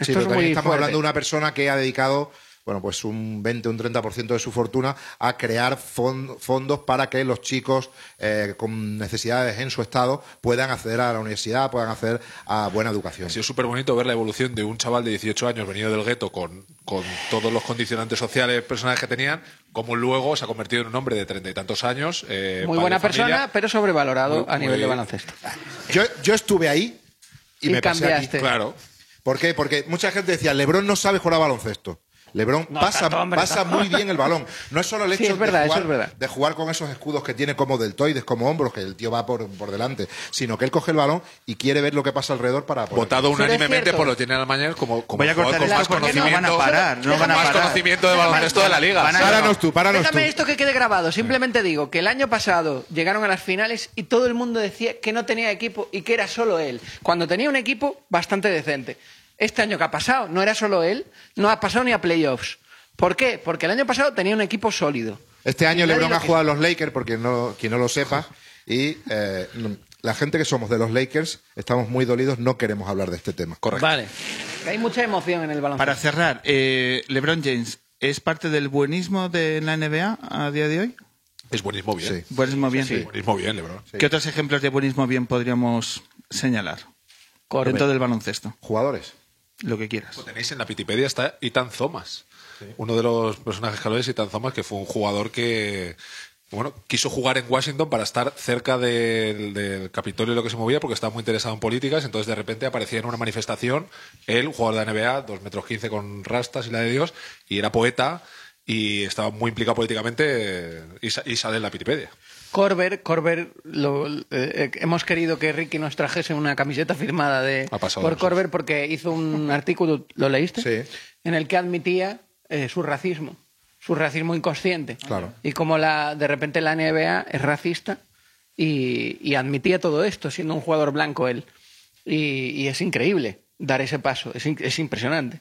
Sí, Esto pero es también muy estamos fuerte. hablando de una persona que ha dedicado bueno, pues un 20 o un 30% de su fortuna a crear fon- fondos para que los chicos eh, con necesidades en su estado puedan acceder a la universidad, puedan acceder a buena educación. Ha sido súper bonito ver la evolución de un chaval de 18 años venido del gueto con, con todos los condicionantes sociales personales que tenían, como luego se ha convertido en un hombre de treinta y tantos años. eh, Muy buena familia. persona, pero sobrevalorado Muy- a nivel muy- de baloncesto. Yo, yo estuve ahí y, Y me pasé aquí. cambiaste. Claro. ¿Por qué? Porque mucha gente decía, Lebron no sabe jugar a baloncesto. Lebron No, pasa, tanto, hombre, pasa tanto. muy bien el balón. No es solo el Sí, hecho es verdad, de, jugar, es verdad. de jugar con esos escudos que tiene como deltoides, como hombros, que el tío va por, por delante, sino que él coge el balón y quiere ver lo que pasa alrededor para poder... Votado unánimemente por los General Managers como, como Voy a jugador cortar con más porque no conocimiento, van a parar, no van a más parar. conocimiento de baloncesto de la liga. Van a- Páranos tú, páranos tú. Déjame esto que quede grabado. Simplemente digo que el año pasado llegaron a las finales y todo el mundo decía que no tenía equipo y que era solo él. Cuando tenía un equipo bastante decente. Este año que ha pasado no era solo él, no ha pasado ni a playoffs. ¿Por qué? Porque el año pasado tenía un equipo sólido. Este año LeBron ha jugado a los Lakers, porque no, quien no lo sepa, y eh, la gente que somos de los Lakers estamos muy dolidos, no queremos hablar de este tema. Correcto. Vale. Hay mucha emoción en el baloncesto. Para cerrar, eh, LeBron James, ¿es parte del buenismo de la NBA a día de hoy? Es buenísimo bien. Sí. Buenismo bien. Buenísimo bien, Lebron. ¿Qué otros ejemplos de buenismo bien podríamos señalar? Corbett. Dentro del baloncesto, Jugadores. Lo que quieras. Lo tenéis en la Wikipedia, está Ethan Thomas. Uno de los personajes claves es Ethan Thomas, que fue un jugador que, bueno, quiso jugar en Washington para estar cerca del, del Capitolio y lo que se movía porque estaba muy interesado en políticas. Entonces, de repente aparecía en una manifestación él, un jugador de NBA, dos metros quince con rastas y la de Dios, y era poeta y estaba muy implicado políticamente eh, y, sa- y sale en la Wikipedia. Corber, Corber lo- eh, eh, hemos querido que Ricky nos trajese una camiseta firmada de pasado por. Corber porque hizo un artículo, ¿lo leíste? Sí. En el que admitía eh, su racismo, su racismo inconsciente. Claro. Y como la, de repente la NBA es racista y, y admitía todo esto siendo un jugador blanco él. Y, y es increíble dar ese paso, es, es impresionante.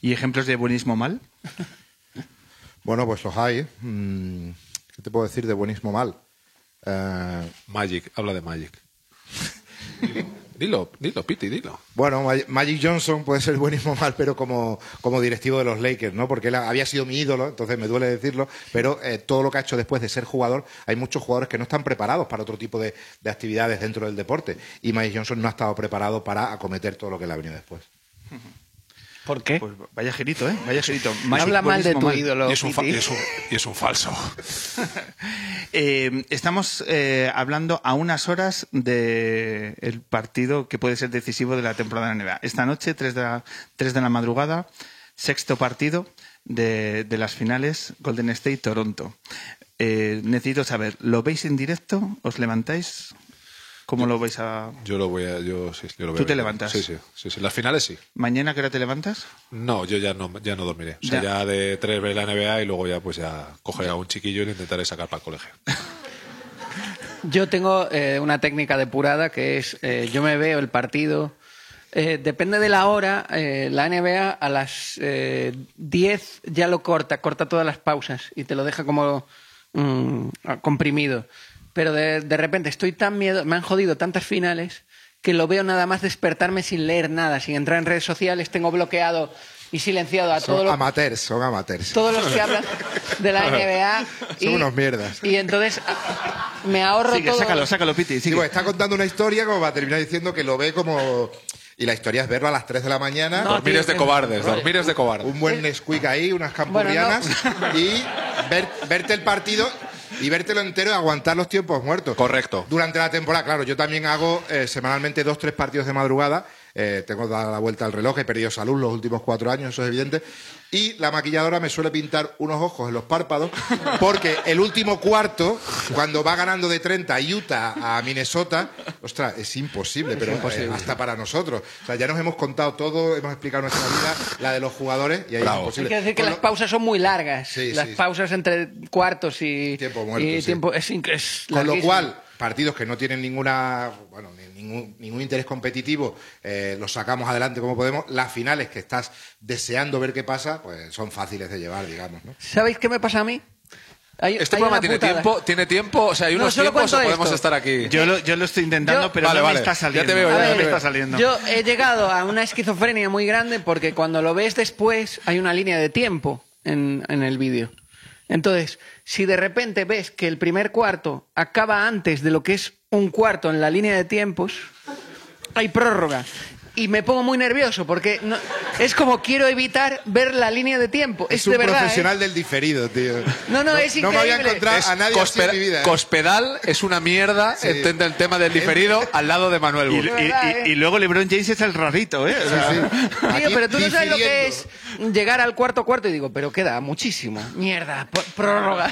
¿Y ejemplos de buenismo mal? *laughs* Bueno, pues los hay. Mm, ¿Qué te puedo decir de buenismo mal? Eh, Magic, habla de Magic. *laughs* dilo, dilo, Piti, dilo. Bueno, Ma- Magic Johnson puede ser buenísimo mal, pero como, como directivo de los Lakers, ¿no? Porque él había sido mi ídolo, entonces me duele decirlo, pero eh, todo lo que ha hecho después de ser jugador, hay muchos jugadores que no están preparados para otro tipo de, de actividades dentro del deporte. Y Magic Johnson no ha estado preparado para acometer todo lo que le ha venido después. ¿Por qué? Pues vaya girito, ¿eh? Vaya girito. Habla mal de tu ídolo. Y es, un fa- Piti. y es un- y es un falso. *laughs* Eh, estamos eh, hablando a unas horas del el partido que puede ser decisivo de la temporada de la NBA. Esta noche, 3 de la, 3 de la madrugada, sexto partido de, de las finales Golden State-Toronto. Eh, necesito saber, ¿lo veis en directo? ¿Os levantáis? ¿Cómo lo vais a...? Yo lo voy a. Yo, sí, yo lo ¿Tú veo te levantas? Sí, sí, sí, sí. Las finales sí. ¿Mañana qué hora te levantas? No, yo ya no, ya no dormiré. O sea, Ya. ya, de tres ver la NBA y luego ya pues ya cogeré a un chiquillo y le intentaré sacar para el colegio. *laughs* Yo tengo eh, una técnica depurada que es, eh, yo me veo el partido, eh, depende de la hora, eh, la NBA a las eh, 10 ya lo corta, corta todas las pausas y te lo deja como mm, comprimido. Pero de, de repente estoy tan miedo, me han jodido tantas finales que lo veo nada más despertarme sin leer nada, sin entrar en redes sociales, tengo bloqueado y silenciado a todos Son los amateurs, son amateurs. todos los que hablan de la *laughs* NBA. Son unos mierdas. Y entonces me ahorro Sigue, todo. sácalo, sácalo, Piti. Sí, sigue. pues está contando una historia como va a terminar diciendo que lo ve como... Y la historia es verlo a las 3 de la mañana. No, dormir es de cobardes, dormir es de cobardes. un buen Nesquik ahí, unas campurianas *laughs* y ver- verte el partido y vértelo entero y aguantar los tiempos muertos. Correcto. Durante la temporada, claro, yo también hago eh, semanalmente dos, tres partidos de madrugada. Eh, tengo dada la vuelta al reloj, he perdido salud los últimos cuatro años, eso es evidente. Y la maquilladora me suele pintar unos ojos en los párpados, porque el último cuarto, cuando va ganando de 30 Utah a Minnesota, ostras, es imposible, pero eh, hasta para nosotros. O sea, ya nos hemos contado todo, hemos explicado nuestra vida, la de los jugadores, y ahí Bravo. es imposible. Hay que decir que las pausas son muy largas. Sí, las sí. pausas entre cuartos y Tiempo muerto, y sí. tiempo es, es Con lo cual, partidos que no tienen ninguna, bueno, ni- ningún, ningún interés competitivo, eh, los sacamos adelante como podemos. Las finales que estás deseando ver qué pasa, pues son fáciles de llevar, digamos, ¿no? ¿Sabéis qué me pasa a mí? Hay- Este hay programa tiene putada. tiempo, tiene tiempo, o sea, hay No, unos tiempos o podemos esto. estar aquí. Yo lo, yo lo estoy intentando, Yo- pero Vale, no vale. me está Ya te veo, ya me te veo. está saliendo. Yo he llegado a una esquizofrenia muy grande porque cuando lo ves después hay una línea de tiempo en, en el vídeo. Entonces, si de repente ves que el primer cuarto acaba antes de lo que es un cuarto en la línea de tiempos, hay prórroga. Y me pongo muy nervioso porque no- es como quiero evitar ver la línea de tiempo. Es, Es un de verdad. ¿eh? profesional del diferido, tío. No, no, es No me había increíble. encontrado Es a nadie así en mi vida. ¿eh? Cospedal es una mierda, Sí. entiende el tema del *laughs* diferido, al lado de Manuel Y, Burr. y- verdad, y- ¿eh? y luego LeBron James es el rarito, ¿eh? O sea, Tío, pero tú no sabes lo que es llegar al cuarto cuarto y digo, pero queda muchísimo. Mierda, prórroga.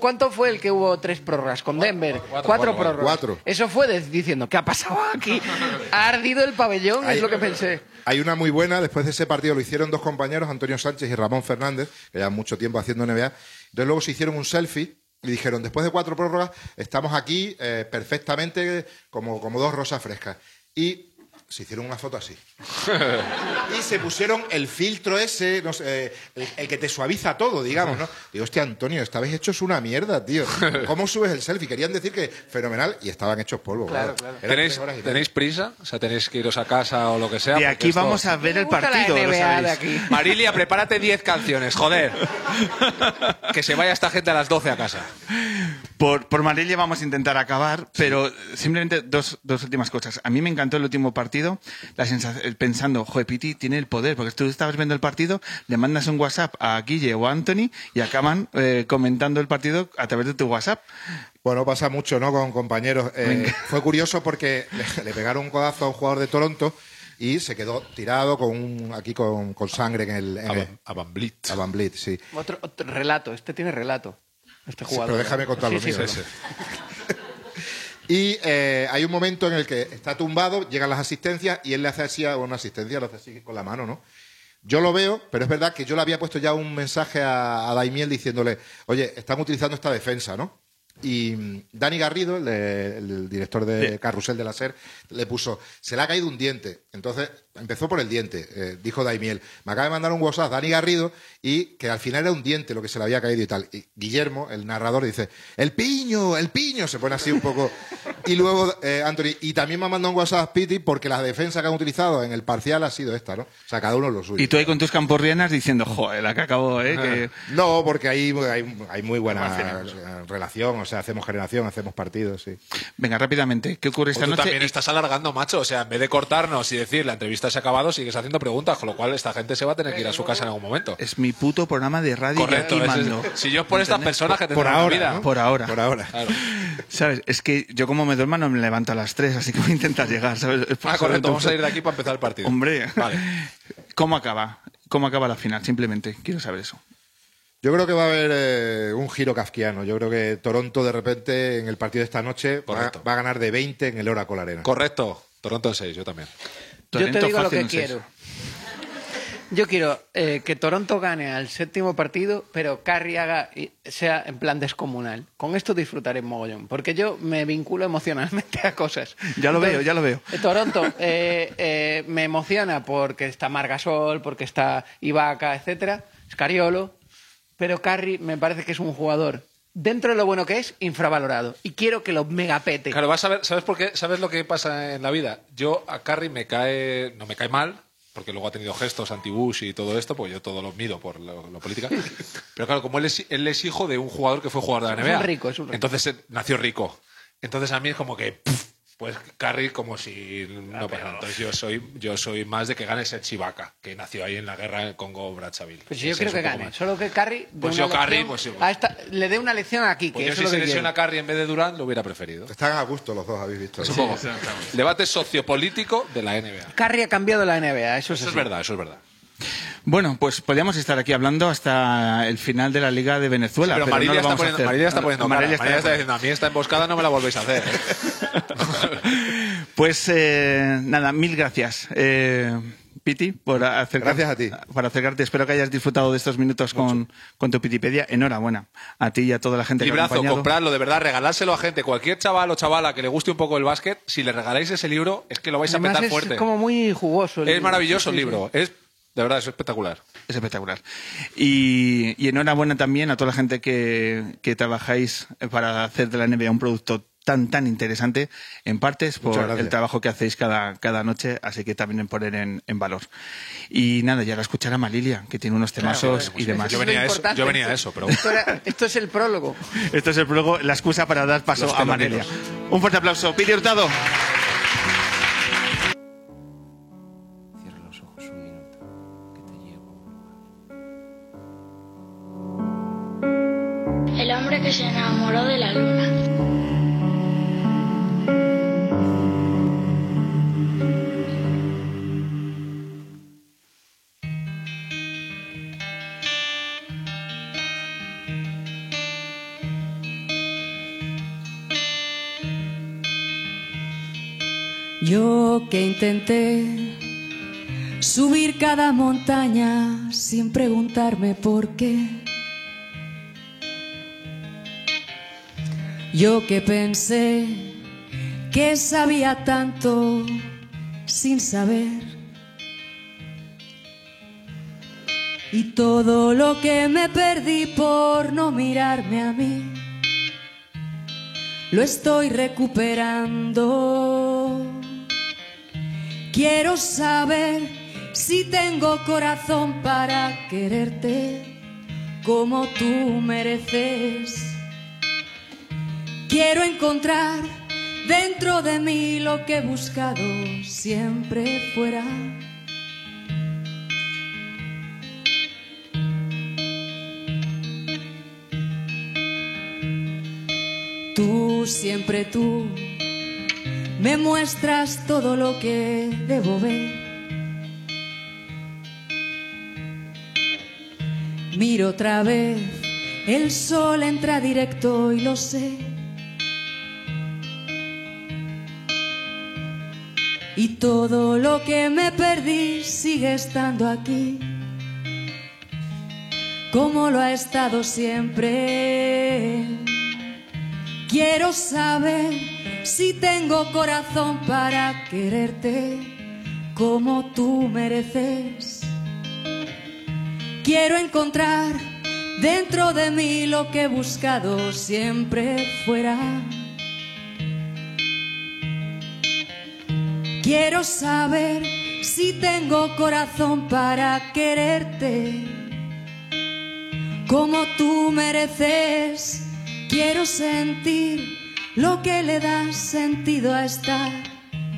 ¿Cuánto fue el que hubo tres prórrogas con Denver? Cuatro, cuatro, prórrogas. cuatro. Eso fue de- diciendo, ¿qué ha pasado aquí? *laughs* Ha ardido el pabellón, Hay- es lo que pensé. Hay una muy buena, después de ese partido lo hicieron dos compañeros, Antonio Sánchez y Ramón Fernández, que llevan mucho tiempo haciendo NBA. Entonces luego se hicieron un selfie y dijeron, después de cuatro prórrogas, estamos aquí eh, perfectamente como, como dos rosas frescas. Y se hicieron una foto así. *laughs* y se pusieron el filtro ese, no sé, eh, el, el que te suaviza todo, digamos, ¿no? Digo, hostia, Antonio, esta vez hechos una mierda, tío. ¿Cómo subes el selfie? Querían decir que fenomenal y estaban hechos polvo. Claro, Eran ¿Tenéis, y. ¿Tenéis prisa? O sea, tenéis que iros a casa o lo que sea. porque aquí esto- vamos a ver el partido, lo NBA de sabéis. aquí. *laughs* Marilia, prepárate 10 canciones, joder. *laughs* Que se vaya esta gente a las 12 a casa. Por, por Marilia vamos a intentar acabar, pero simplemente dos, dos últimas cosas. A mí me encantó el último partido, la sensación, pensando, joder, Piti tiene el poder, porque tú estabas viendo el partido, le mandas un WhatsApp a Guille o a Anthony y acaban eh, comentando el partido a través de tu WhatsApp. Bueno, pasa mucho, ¿no? Con compañeros. Eh, fue curioso porque le, le pegaron un codazo a un jugador de Toronto y se quedó tirado con un, aquí con, con sangre en el... En A el- Van- a Van Vliet. a Van Vliet, sí. Otro, otro relato, este tiene relato. Este Sí, jugador. pero déjame contar Sí, sí, mío, sí. ¿no? Y eh, hay un momento en el que está tumbado, llegan las asistencias y él le hace así a una asistencia, lo hace así con la mano, ¿no? Yo lo veo, pero es verdad que yo le había puesto ya un mensaje a, a Daimiel diciéndole, oye, están utilizando esta defensa, ¿no? Y mm, Dani Garrido, el, el director de Carrusel de la SER, le puso, se le ha caído un diente. Entonces, empezó por el diente, eh, dijo Daimiel. Me acaba de mandar un WhatsApp Dani Garrido y que al final era un diente lo que se le había caído y tal. Y Guillermo, el narrador, dice, el piño, el piño, se pone así un poco. *laughs* Y luego eh, Anthony, y también me ha mandado un WhatsApp Piti porque la defensa que han utilizado en el parcial ha sido esta, ¿no? O sea, cada uno lo suyo. Y tú ahí con tus campurrianas diciendo, joder, la que acabo, ¿eh? Que... No, porque ahí hay, hay muy buena eh, relación, o sea, hacemos generación, hacemos partidos, sí. Venga, rápidamente, ¿qué ocurre esta Pues tú noche? también estás alargando, macho. O sea, en vez de cortarnos y decir la entrevista se ha acabado, sigues haciendo preguntas, con lo cual esta gente se va a tener que ir a su casa en algún momento. Es mi puto programa de radio Correcto. y aquí es- mando. si yo por estas personas que por tendrán una ahora, vida. ¿no? por ahora. Por ahora. Claro. *laughs* ¿Sabes? Es que yo como me duerma no me levanto a las 3, así que voy a intentar llegar, ¿sabes? Ah, correcto. Vamos a ir de aquí para empezar el partido. Hombre, Vale. *laughs* ¿cómo acaba? ¿Cómo acaba la final? Simplemente, quiero saber eso. Yo creo que va a haber eh, un giro kafkiano. Yo creo que Toronto, de repente, en el partido de esta noche, va a ganar de 20 en el Oracle Arena. Correcto. Toronto en 6, yo también. Yo te digo lo que quiero. Yo quiero eh, que Toronto gane al séptimo partido, pero Carrie haga, y sea en plan descomunal. Con esto disfrutaré mogollón, porque yo me vinculo emocionalmente a cosas. Ya lo veo, ya lo veo. eh, Toronto eh, me emociona porque está Margasol, porque está Ibaka, etcétera, Scariolo, pero Carrie me parece que es un jugador dentro de lo bueno que es infravalorado y quiero que lo megapete. Claro, vas a ver, ¿sabes por qué? ¿Sabes lo que pasa en la vida? Yo a Carrie me cae, no me cae mal, porque luego ha tenido gestos anti-Bush y todo esto, pues yo todo lo mido por lo, lo política. *laughs* Pero claro, como él es, él es hijo de un jugador que fue jugador de la Es NBA. un rico, es un rico. Entonces eh, nació rico. Entonces a mí es como que, pff, pues Carrie como si Ah, no pasara. Entonces yo soy, yo soy más de que gane ese Chivaka, que nació ahí en la guerra en Congo-Brazzaville. Pues yo Ese creo que gane. más. Solo que Carrie Pues una yo Carrie, pues sí. a esta- le dé una lección aquí, que Pues yo eso si se lesiona. Carrie en vez de Durant, lo hubiera preferido. Están a gusto los dos, habéis visto. Es un poco. Debate sociopolítico de la NBA. Carrie ha cambiado la NBA, eso es Eso es verdad, eso es verdad. Bueno, pues podríamos estar aquí hablando hasta el final de la Liga de Venezuela. pero pero, Marilia, no lo está vamos a poniendo. Marilia está poniendo cara. Marilia Marilia está- diciendo, a mí esta emboscada no me la volvéis a hacer. ¿eh? *laughs* Pues eh, nada, mil gracias, eh, Piti, por acercar- Gracias a ti. por acercarte. Espero que hayas disfrutado de estos minutos con, con tu Pitipedia. Enhorabuena a ti y a toda la gente que ha Librazo, acompañado. compradlo, de verdad, regalárselo a gente. Cualquier chaval o chavala que le guste un poco el básquet, si le regaláis ese libro, es que lo vais a petar es fuerte. como muy jugoso. el Es libro. maravilloso Sí, el sí, libro. Es, de verdad, es espectacular. Es espectacular. Y, y enhorabuena también a toda la gente que, que trabajáis para hacer de la NBA un producto tan, tan interesante, en partes por el trabajo que hacéis cada, cada noche, así que también en poner en, en valor. Y nada, ya la escuchar a Malilia, que tiene unos temazos y demás. Yo es venía a eso, yo venía a eso, pero- Esto, era- esto es el prólogo. *laughs* Esto es el luego la excusa para dar paso Los a Malilia. Un fuerte aplauso. Piti Hurtado. Subir cada montaña sin preguntarme por qué. Yo que pensé que sabía tanto sin saber. Y todo lo que me perdí por no mirarme a mí lo estoy recuperando. Quiero saber si tengo corazón para quererte como tú mereces. Quiero encontrar dentro de mí lo que he buscado siempre fuera. Tú, siempre tú, me muestras todo lo que debo ver. Miro otra vez, el sol entra directo y lo sé. Y todo lo que me perdí sigue estando aquí, como lo ha estado siempre. Quiero saber si tengo corazón para quererte como tú mereces. Quiero encontrar dentro de mí lo que he buscado siempre fuera. Quiero saber si tengo corazón para quererte como tú mereces. Quiero sentir lo que le da sentido a estar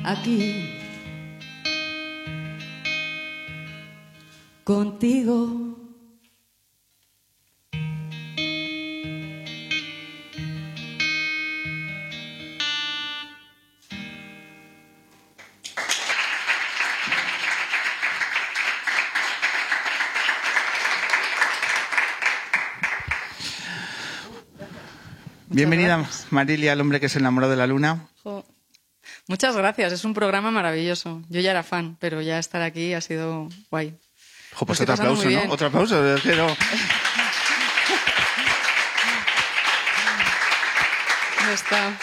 aquí. Contigo. Bienvenida, Marilia, al hombre que se enamoró de la luna. Jo. Muchas gracias, es un programa maravilloso. Yo ya era fan, pero ya estar aquí ha sido guay. Jo, pues otro aplauso, ¿no? Otro aplauso. no- está-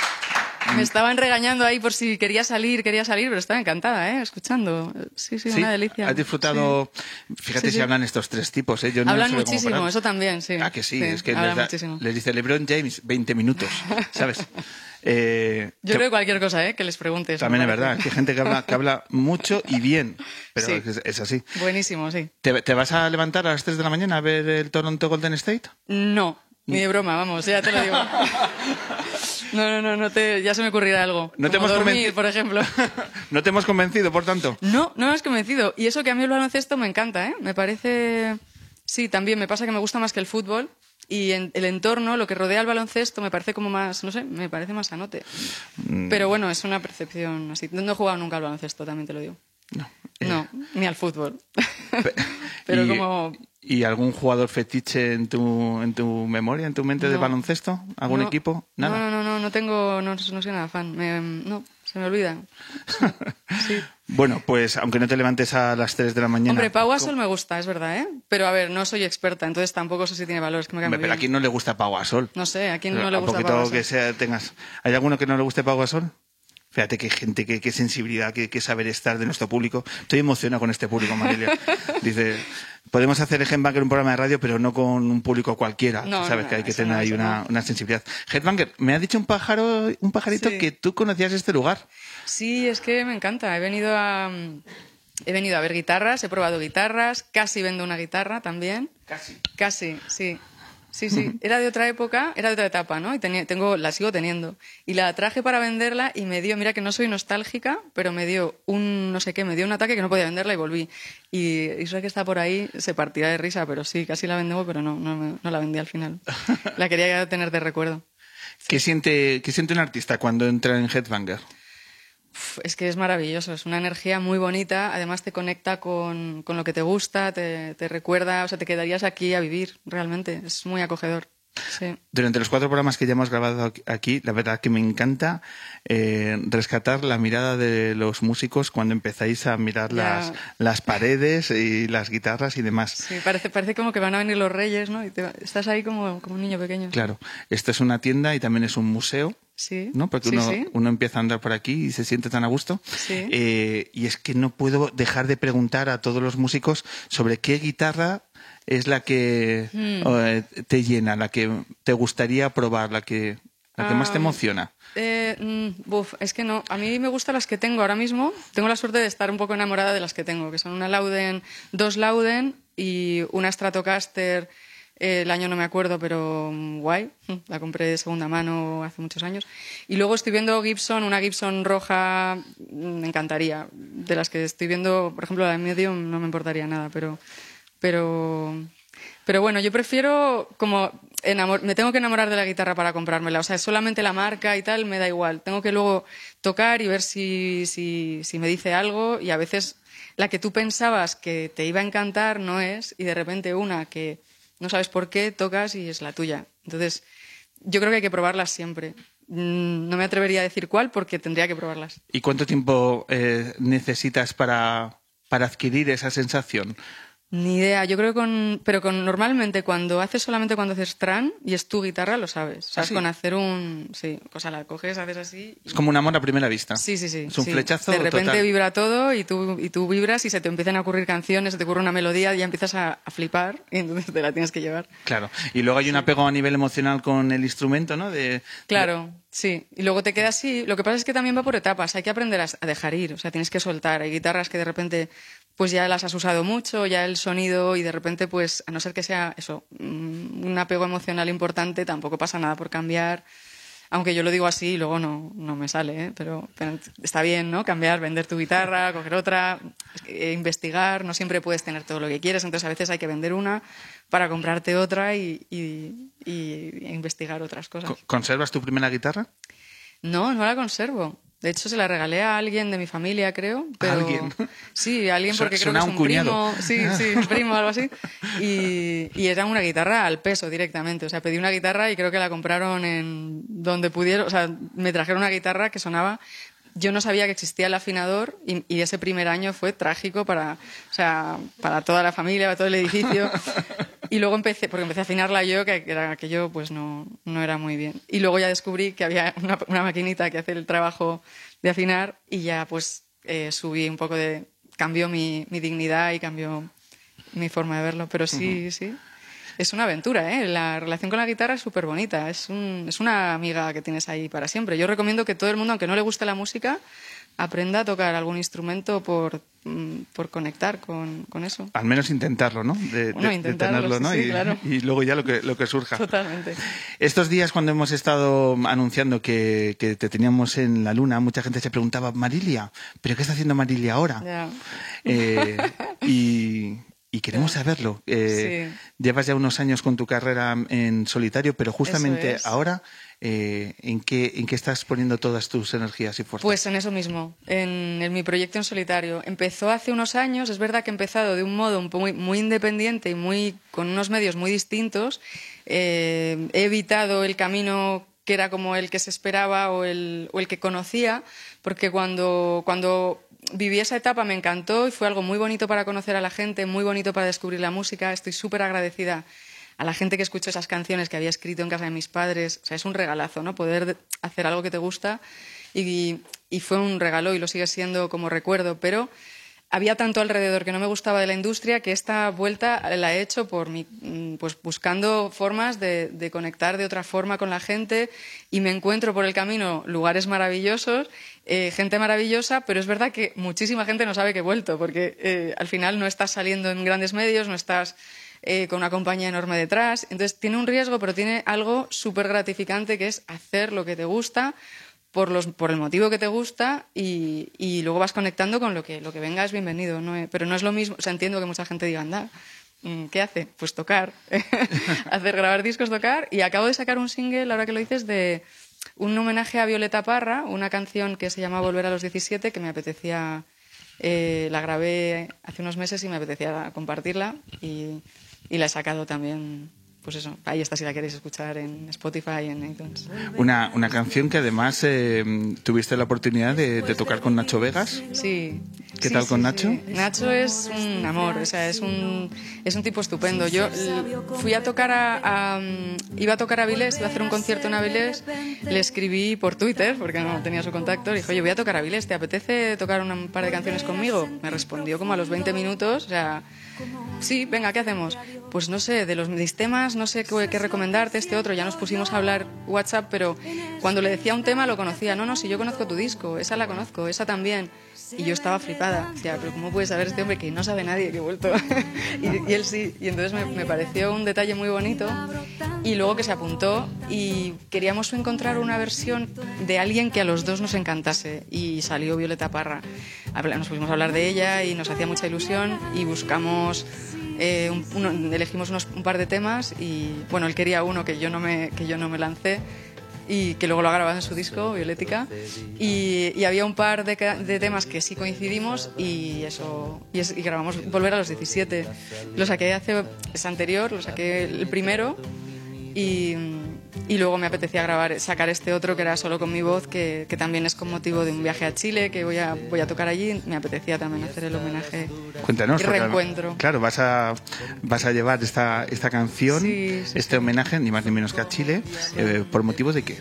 me estaban regañando ahí por si quería salir, quería salir, pero estaba encantada, ¿eh? Escuchando. Sí, sí, Sí, una delicia. Has disfrutado. Fíjate Sí, si hablan estos tres tipos, ¿eh? Yo no Hablan muchísimo, eso también, sí. Ah, que sí, es que les, da- les dice LeBron James 20 minutos, *laughs* ¿sabes? Eh, Yo te- creo que cualquier cosa, ¿eh? Que les preguntes. También es verdad, que hay gente que habla, que habla mucho y bien, pero es, es así. Buenísimo, sí. ¿Te, te vas a levantar a las 3 de la mañana a ver el Toronto Golden State? No, ni de broma, vamos, ya te lo digo. *laughs* No, no, no, no te, ya se me ocurrirá algo. No te Como hemos dormir, convenci- por ejemplo. *laughs* ¿No te hemos convencido, por tanto? No, no me has convencido. Y eso que a mí el baloncesto me encanta, ¿eh? Me parece... Sí, también me pasa que me gusta más que el fútbol. Y en el entorno, lo que rodea al baloncesto, me parece como más, no sé, me parece más sanote. Mm, Pero bueno, es una percepción así. No he jugado nunca al baloncesto, también te lo digo. No, ni al fútbol. *laughs* Pero y, como... ¿Y algún jugador fetiche en tu, en tu memoria, en tu mente de baloncesto? ¿Algún No, equipo? Nada. No, no, no, no, tengo, no, no soy nada fan. Me- no, se me olvida. *laughs* Bueno, pues aunque no te levantes a las 3 de la mañana. Hombre, Pau Gasol me gusta, es verdad, ¿eh? Pero a ver, no soy experta, entonces tampoco sé si tiene valor, es que me Hombre, pero a quién no le gusta Pau Gasol. No sé, a quién no le gusta Pau Gasol. que sea, tengas. ¿Hay alguno que no le guste Pau Gasol? Fíjate qué gente, qué, qué sensibilidad, qué, qué saber estar de nuestro público. Estoy emocionado con este público, Marilia. *laughs* Dice, podemos hacer Headbanger un programa de radio, pero no con un público cualquiera. No, Sabes no, que hay que tener no, ahí una, una sensibilidad. Headbanger, me ha dicho un pájaro, un pajarito Sí. que tú conocías este lugar. Sí, es que me encanta. He venido a mm, he venido a ver guitarras, he probado guitarras, casi vendo una guitarra también. Casi. Casi, sí. Sí, sí. *laughs* Era de otra época, era de otra etapa, ¿no? Y tenía, tengo, la sigo teniendo. Y la traje para venderla y me dio, mira que no soy nostálgica, pero me dio un, no sé qué, me dio un ataque que no podía venderla y volví. Y eso que está por ahí se partirá de risa, pero sí, casi la vendemos, pero no, no la vendí al final. *laughs* La quería tener de recuerdo. ¿Qué, siente, ¿Qué siente un artista cuando entra en Headbanger? Es que es maravilloso, es una energía muy bonita, además te conecta con, con lo que te gusta, te, te recuerda, o sea, te quedarías aquí a vivir, realmente, es muy acogedor. Sí. Durante los cuatro programas que ya hemos grabado aquí, la verdad que me encanta eh, rescatar la mirada de los músicos cuando empezáis a mirar Ya. las, las paredes y las guitarras y demás. Sí, parece, parece como que van a venir los reyes, ¿no? Y te- estás ahí como, como un niño pequeño. Claro, esto es una tienda y también es un museo. Sí. ¿no? Porque sí, uno, sí. uno empieza a andar por aquí y se siente tan a gusto. Sí. Eh, y es que no puedo dejar de preguntar a todos los músicos sobre qué guitarra es la que eh, te llena, la que te gustaría probar, la que, la que más te Ah, emociona. Eh, mm, buf, es que no. A mí me gustan las que tengo ahora mismo. Tengo la suerte de estar un poco enamorada de las que tengo, que son una Lauden, dos Lauden y una Stratocaster el año no me acuerdo, pero mm, guay. La compré de segunda mano hace muchos años. Y luego estoy viendo Gibson, una Gibson roja, mm, me encantaría. De las que estoy viendo, por ejemplo, la de medio no me importaría nada, pero, pero, pero bueno, yo prefiero como enamor- me tengo que enamorar de la guitarra para comprármela. O sea, solamente la marca y tal me da igual. Tengo que luego tocar y ver si, si, me dice algo y a veces la que tú pensabas que te iba a encantar no es y de repente una que no sabes por qué tocas y es la tuya. Entonces, yo creo que hay que probarlas siempre. Mm, No me atrevería a decir cuál porque tendría que probarlas. ¿Y cuánto tiempo eh, necesitas para, para adquirir esa sensación? Ni idea, yo creo que con. Pero con normalmente cuando haces solamente cuando haces tran y es tu guitarra, lo sabes. Sabes sí? con hacer un. Sí, o sea, la coges, haces así. Es como un amor a primera vista. Sí, sí, sí. Es un sí. flechazo De repente total. vibra todo y tú, y tú vibras y se te empiezan a ocurrir canciones, se te ocurre una melodía y ya empiezas a, a flipar y entonces te la tienes que llevar. Claro. Y luego hay un apego a nivel emocional con el instrumento, ¿no? De, Claro, sí. Y luego te quedas así. Lo que pasa es que también va por etapas. Hay que aprender a dejar ir. O sea, tienes que soltar. Hay guitarras que de repente pues ya las has usado mucho, ya el sonido y de repente pues a no ser que sea eso, mm, un apego emocional importante, tampoco pasa nada por cambiar. Aunque yo lo digo así y luego no, no me sale, ¿eh? pero, pero está bien, ¿no? Cambiar, vender tu guitarra, *laughs* coger otra, eh, investigar. No siempre puedes tener todo lo que quieres, entonces a veces hay que vender una para comprarte otra y, y- y investigar otras cosas. Co- ¿Conservas tu primera guitarra? No, no la conservo. De hecho, se la regalé a alguien de mi familia, creo. Pero... alguien? Sí, a alguien porque creo que es un un cuñado. primo. Sí, sí, un primo algo así. Y, y era una guitarra al peso directamente. O sea, pedí una guitarra y creo que la compraron en donde pudieron. O sea, me trajeron una guitarra que sonaba. Yo no sabía que existía el afinador y, y ese primer año fue trágico para, o sea, para toda la familia, para todo el edificio. *laughs* Y luego empecé, porque empecé a afinarla yo, que era aquello pues no, no era muy bien. Y luego ya descubrí que había una, una maquinita que hace el trabajo de afinar y ya pues eh, subí un poco de... cambió mi, mi dignidad y cambió mi forma de verlo. Pero sí, sí. Es una aventura, ¿eh? La relación con la guitarra es súper bonita. Es, un- es una amiga que tienes ahí para siempre. Yo recomiendo que todo el mundo, aunque no le guste la música, aprenda a tocar algún instrumento por, mm, por conectar con, con eso. Al menos intentarlo, ¿no? De, Bueno, de- de intentarlo, tenerlo, ¿no? sí, y, claro. y luego ya lo que, lo que surja. Totalmente. Estos días cuando hemos estado anunciando que, que te teníamos en la luna, mucha gente se preguntaba, Marilia, ¿pero qué está haciendo Marilia ahora? Ya. Eh, *laughs* y, y queremos saberlo. Eh, Llevas ya unos años con tu carrera en solitario, pero justamente es. ahora, eh, ¿en, qué, ¿en qué estás poniendo todas tus energías y fuerzas? Pues en eso mismo, en, en mi proyecto en solitario. Empezó hace unos años, es verdad que he empezado de un modo muy, muy independiente y muy, con unos medios muy distintos. Eh, he evitado el camino que era como el que se esperaba o el, o el que conocía, porque cuando, cuando viví esa etapa me encantó y fue algo muy bonito para conocer a la gente, muy bonito para descubrir la música. Estoy súper agradecida a la gente que escuchó esas canciones que había escrito en casa de mis padres. O sea, es un regalazo, ¿no? Poder de- hacer algo que te gusta. Y fue un regalo y lo sigue siendo como recuerdo. Pero había tanto alrededor que no me gustaba de la industria que esta vuelta la he hecho por mi, mm, pues buscando formas de, conectar de otra forma con la gente y me encuentro por el camino lugares maravillosos, eh, gente maravillosa, pero es verdad que muchísima gente no sabe que he vuelto porque eh, al final no estás saliendo en grandes medios, no estás eh, con una compañía enorme detrás. Entonces tiene un riesgo, pero tiene algo súper gratificante que es hacer lo que te gusta por, los, por el motivo que te gusta y, y luego vas conectando con lo que, lo que venga es bienvenido. ¿no? Eh, Pero no es lo mismo, o entiendo que mucha gente diga, anda, mm, ¿qué hace? Pues tocar, *laughs* hacer grabar discos, tocar. Y acabo de sacar un single, ahora que lo dices, de un homenaje a Violeta Parra, una canción que se llama Volver a los 17, que me apetecía, eh, la grabé hace unos meses y me apetecía compartirla y, y la he sacado también. Pues eso, ahí está si la queréis escuchar en Spotify, en iTunes. Una, una canción que además eh, tuviste la oportunidad de, de tocar con Nacho Vegas. Sí. ¿Qué Sí, tal sí, con sí. Nacho? Nacho es un amor, o sea, es un, es un tipo estupendo. Yo fui a tocar a, a, iba a tocar a Avilés, iba a hacer un concierto en Avilés, le escribí por Twitter, porque no tenía su contacto, le dije, oye, voy a tocar a Avilés, ¿te apetece tocar un par de canciones conmigo? Me respondió como a los 20 minutos, o sea, sí, venga, ¿qué hacemos? Pues no sé, de los mis temas, no sé qué, recomendarte, este otro, ya nos pusimos a hablar WhatsApp, pero cuando le decía un tema lo conocía, no, no, si yo conozco tu disco, esa la conozco, esa también. Y yo estaba flipada. Decía, pero ¿cómo puede saber este hombre que no sabe nadie que he vuelto? *laughs* y, y, él sí. Y entonces me, me, pareció un detalle muy bonito. Y luego que se apuntó y queríamos encontrar una versión de alguien que a los dos nos encantase. Y salió Violeta Parra. Nos pusimos a hablar de ella y nos hacía mucha ilusión y buscamos eh, un, elegimos unos, un par de temas y bueno, él quería uno que yo no me, que yo no me lancé y que luego lo ha grabado en su disco, Violética. Y, y había un par de, de, temas que sí coincidimos y eso y, es, y, grabamos Volver a los 17. Lo saqué hace, es anterior, lo saqué el primero y, y luego me apetecía grabar, sacar este otro que era solo con mi voz, que, que, también es con motivo de un viaje a Chile, que voy a, voy a tocar allí. Me apetecía también hacer el homenaje Cuéntanos, y reencuentro. Claro, vas, a, vas a llevar esta, esta canción, sí, sí, este sí. homenaje, ni más ni menos que a Chile, eh, ¿por motivos de qué?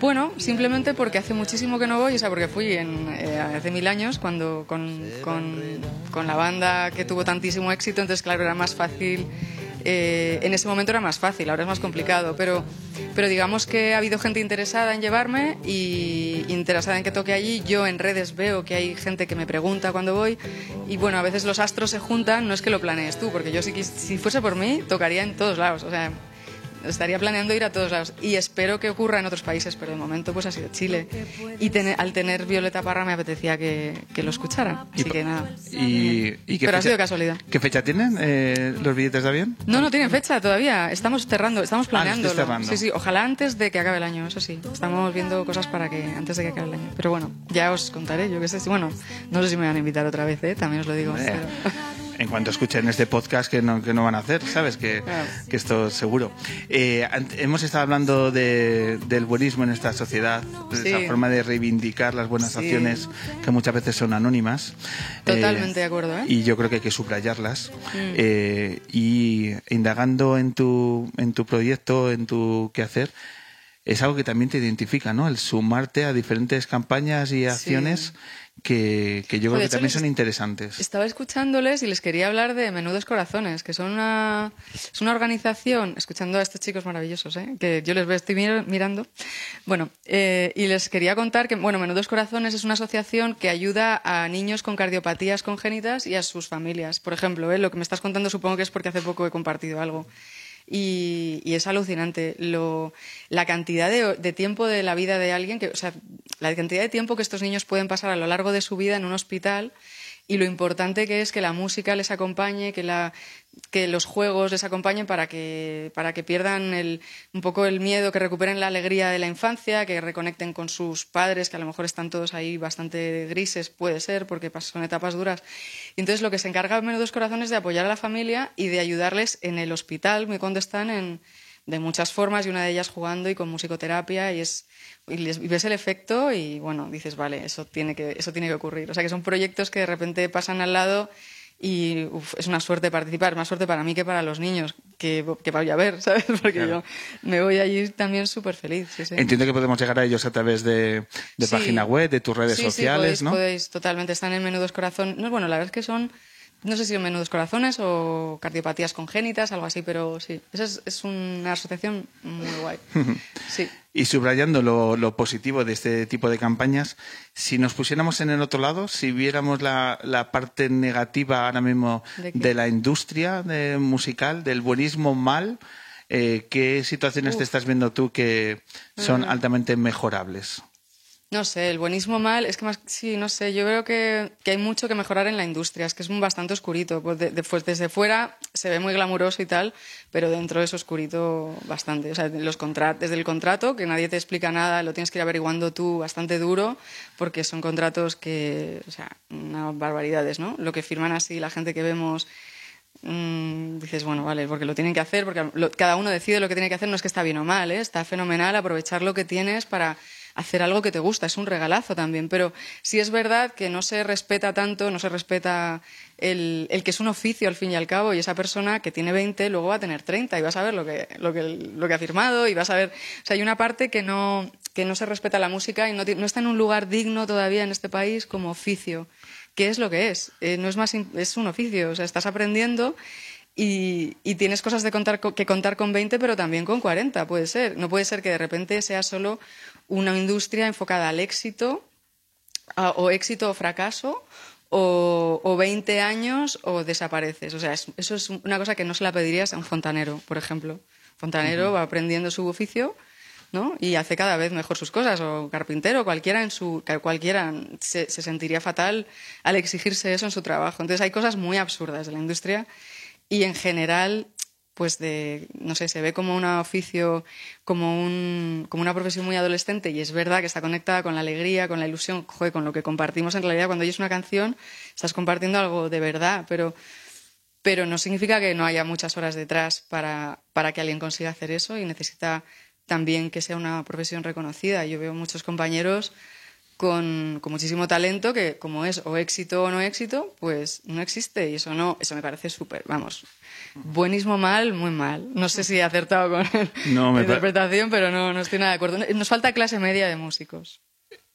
Bueno, simplemente porque hace muchísimo que no voy, o sea, porque fui en, eh, hace mil años cuando con, con, con la banda que tuvo tantísimo éxito, entonces claro, era más fácil eh, en ese momento era más fácil, ahora es más complicado, pero, pero digamos que ha habido gente interesada en llevarme y interesada en que toque allí. Yo en redes veo que hay gente que me pregunta cuando voy y bueno, a veces los astros se juntan, no es que lo planees tú, porque yo si, si fuese por mí tocaría en todos lados, o sea, estaría planeando ir a todos lados y espero que ocurra en otros países, pero de momento pues ha sido Chile. Y ten, al tener Violeta Parra me apetecía que, que lo escucharan, así que nada. Y, y pero fecha, ha sido casualidad. ¿Qué fecha tienen eh, los billetes de avión? No, no tienen fecha todavía, estamos cerrando, estamos planeando. Ah, sí, sí, ojalá antes de que acabe el año, eso sí. Estamos viendo cosas para que antes de que acabe el año. Pero bueno, ya os contaré, yo qué sé. Bueno, no sé si me van a invitar otra vez, ¿eh? también os lo digo. Pero... en cuanto escuchen este podcast que no, que no van a hacer, ¿sabes? Que, que esto seguro. Eh, hemos estado hablando de, del buenismo en esta sociedad, de sí. esa forma de reivindicar las buenas sí. acciones que muchas veces son anónimas. Totalmente eh, de acuerdo. ¿eh? Y yo creo que hay que subrayarlas. Mm. Eh, y indagando en tu, en tu proyecto, en tu quehacer, es algo que también te identifica, ¿no? El sumarte a diferentes campañas y acciones. Sí que, que yo creo que también son interesantes. Estaba escuchándoles y les quería hablar de Menudos Corazones, que son una, es una organización, escuchando a estos chicos maravillosos, ¿eh? que yo les veo, estoy mirando. Bueno, eh, y les quería contar que, bueno, Menudos Corazones es una asociación que ayuda a niños con cardiopatías congénitas y a sus familias. Por ejemplo, ¿eh? lo que me estás contando supongo que es porque hace poco he compartido algo. Y, y, es alucinante lo, la cantidad de, de, tiempo de la vida de alguien, que, o sea, la cantidad de tiempo que estos niños pueden pasar a lo largo de su vida en un hospital y lo importante que es que la música les acompañe, que, los juegos les acompañen para que, para que pierdan el, un poco el miedo, que recuperen la alegría de la infancia, que reconecten con sus padres, que a lo mejor están todos ahí bastante grises, puede ser, porque son etapas duras. Y entonces lo que se encarga Menudos Corazones es de apoyar a la familia y de ayudarles en el hospital, muy cuando están en, de muchas formas, y una de ellas jugando y con musicoterapia, y es y, ves el efecto y bueno, dices, vale, eso tiene, que, eso tiene que ocurrir. O sea, que son proyectos que de repente pasan al lado y uf, es una suerte participar, más suerte para mí que para los niños, que, que voy a ver, *laughs* ¿sabes? Porque claro. yo me voy allí también súper feliz. Sí, sí. Entiendo que podemos llegar a ellos a través de, de sí. página web, de tus redes sociales, sí, podéis, ¿no? podéis, totalmente, están en Menudos Corazón. No, bueno, la verdad es que son no sé si son menudos corazones o cardiopatías congénitas, algo así, pero sí, esa es, es una asociación muy guay. *laughs* Sí. Y subrayando lo, lo, positivo de este tipo de campañas, si nos pusiéramos en el otro lado, si viéramos la, la parte negativa ahora mismo ¿De, de, la industria de musical, del buenismo mal, eh, ¿qué situaciones Uf. te estás viendo tú que son Uh -huh. altamente mejorables? No sé, el buenismo mal, es que más, sí, no sé, yo creo que, que hay mucho que mejorar en la industria, es que es bastante oscurito, pues de, pues desde fuera se ve muy glamuroso y tal, pero dentro es oscurito bastante, o sea, los desde el contrato, que nadie te explica nada, lo tienes que ir averiguando tú bastante duro, porque son contratos que, o sea, unas barbaridades, ¿no? Lo que firman así la gente que vemos mmm, dices, bueno, vale, porque lo tienen que hacer, porque cada uno decide lo que tiene que hacer, no es que está bien o mal, ¿eh? está fenomenal aprovechar lo que tienes para hacer algo que te gusta, es un regalazo también, pero sí es verdad que no se respeta tanto, no se respeta el, que es un oficio al fin y al cabo y esa persona que tiene 20 luego va a tener 30 y vas a ver lo que, lo que, lo que ha firmado y vas a ver, o sea, hay una parte que no, que no se respeta la música y no, no está en un lugar digno todavía en este país como oficio. ¿Qué es lo que es? Eh, no es más, es un oficio, o sea, estás aprendiendo y, y, tienes cosas de contar, que contar con 20, pero también con 40, puede ser. No puede ser que de repente sea solo una industria enfocada al éxito a- o éxito o fracaso, o, o 20 años o desapareces. O sea, es- eso es una cosa que no se la pedirías a un fontanero, por ejemplo. Fontanero va aprendiendo su oficio ¿no? y hace cada vez mejor sus cosas, o carpintero, cualquiera, en su, cualquiera se, se sentiría fatal al exigirse eso en su trabajo. Entonces hay cosas muy absurdas de la industria y en general pues de, no sé, se ve como un oficio, como, un, como una profesión muy adolescente y es verdad que está conectada con la alegría, con la ilusión, joder, con lo que compartimos en realidad. Cuando oyes una canción estás compartiendo algo de verdad, pero, pero no significa que no haya muchas horas detrás para, para que alguien consiga hacer eso y necesita también que sea una profesión reconocida. Yo veo muchos compañeros con, con muchísimo talento que como es o éxito o no éxito, pues no existe y eso no, eso me parece súper, vamos, buenísimo mal, muy mal. No sé si he acertado con *laughs* No, la interpretación, pero no, no estoy nada de acuerdo. Nos falta clase media de músicos.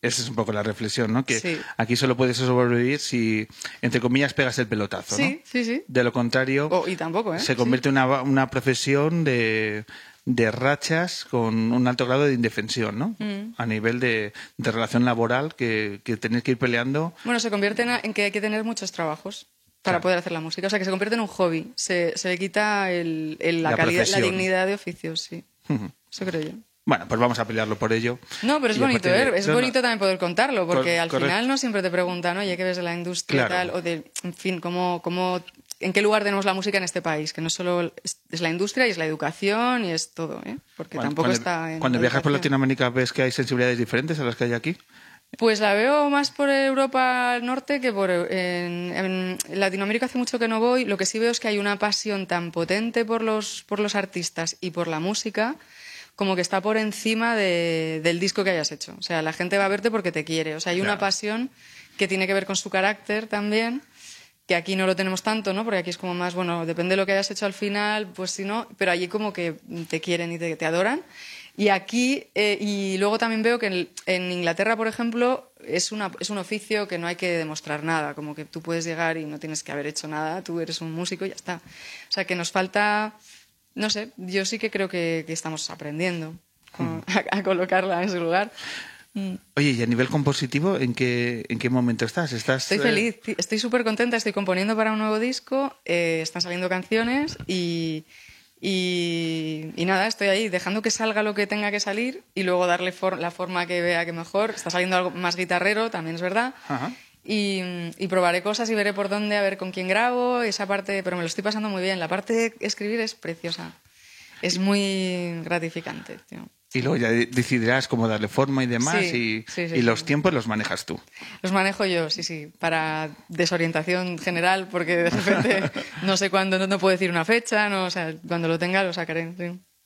Esa es un poco la reflexión, ¿no? Que Sí. aquí solo puedes sobrevivir si, entre comillas, pegas el pelotazo, ¿no? Sí, sí, sí. De lo contrario, Oh, y tampoco, ¿eh? se convierte en una, una profesión de, de rachas con un alto grado de indefensión, ¿no? Mm. A nivel de, de relación laboral que, que tenéis que ir peleando. Bueno, se convierte en, en que hay que tener muchos trabajos para poder hacer la música. O sea, que se convierte en un hobby. Se, se le quita el, el- la, La calidad, la profesión. dignidad de oficios, sí. Eso creo yo. Bueno, pues vamos a pelearlo por ello. No, pero es Y bonito, de- ¿eh? Es No, no. bonito también poder contarlo, porque Cor- al correcto. final no siempre te preguntan, oye, ¿qué ves de la industria y Claro. tal? O de, en fin, cómo, cómo, ¿en qué lugar tenemos la música en este país? Que no solo es, la industria y es la educación y es todo, ¿eh? Porque tampoco cuando, está en Cuando viajas por. Latinoamérica, ¿ves que hay sensibilidades diferentes a las que hay aquí? Pues la veo más por Europa Norte que por en, en Latinoamérica hace mucho que no voy. Lo que sí veo es que hay una pasión tan potente por los, por los artistas y por la música como que está por encima de- del disco que hayas hecho. O sea, la gente va a verte porque te quiere. O sea, hay una pasión que tiene que ver con su carácter también, que aquí no lo tenemos tanto, ¿no? Porque aquí es como más, bueno, depende de lo que hayas hecho al final, pues si no, pero allí como que te quieren y te, te adoran. Y aquí, eh, y luego también veo que en, en Inglaterra, por ejemplo, es, una, es un oficio que no hay que demostrar nada, como que tú puedes llegar y no tienes que haber hecho nada, tú eres un músico y ya está. O sea, que nos falta, no sé, yo sí que creo que, que estamos aprendiendo *laughs* a, a colocarla en su lugar. Mm. Oye, y a nivel compositivo, ¿en qué, en qué momento estás? ¿Estás Estoy eh, feliz, estoy súper contenta, estoy componiendo para un nuevo disco, eh, están saliendo canciones y, y, y nada, estoy ahí dejando que salga lo que tenga que salir y luego darle for- la forma que vea que mejor. Está saliendo algo más guitarrero, también es verdad. Ajá. Y, y probaré cosas y veré por dónde, a ver con quién grabo, esa parte, pero me lo estoy pasando muy bien. La parte de escribir es preciosa, es muy gratificante. tío. Y luego ya de- decidirás cómo darle forma y demás, Sí, y, sí, sí, y sí. los tiempos los manejas tú. Los manejo yo, sí, sí, para desorientación general, porque de repente *laughs* no sé cuándo, no, no puedo decir una fecha, no, o sea, cuando lo tenga lo sacaré.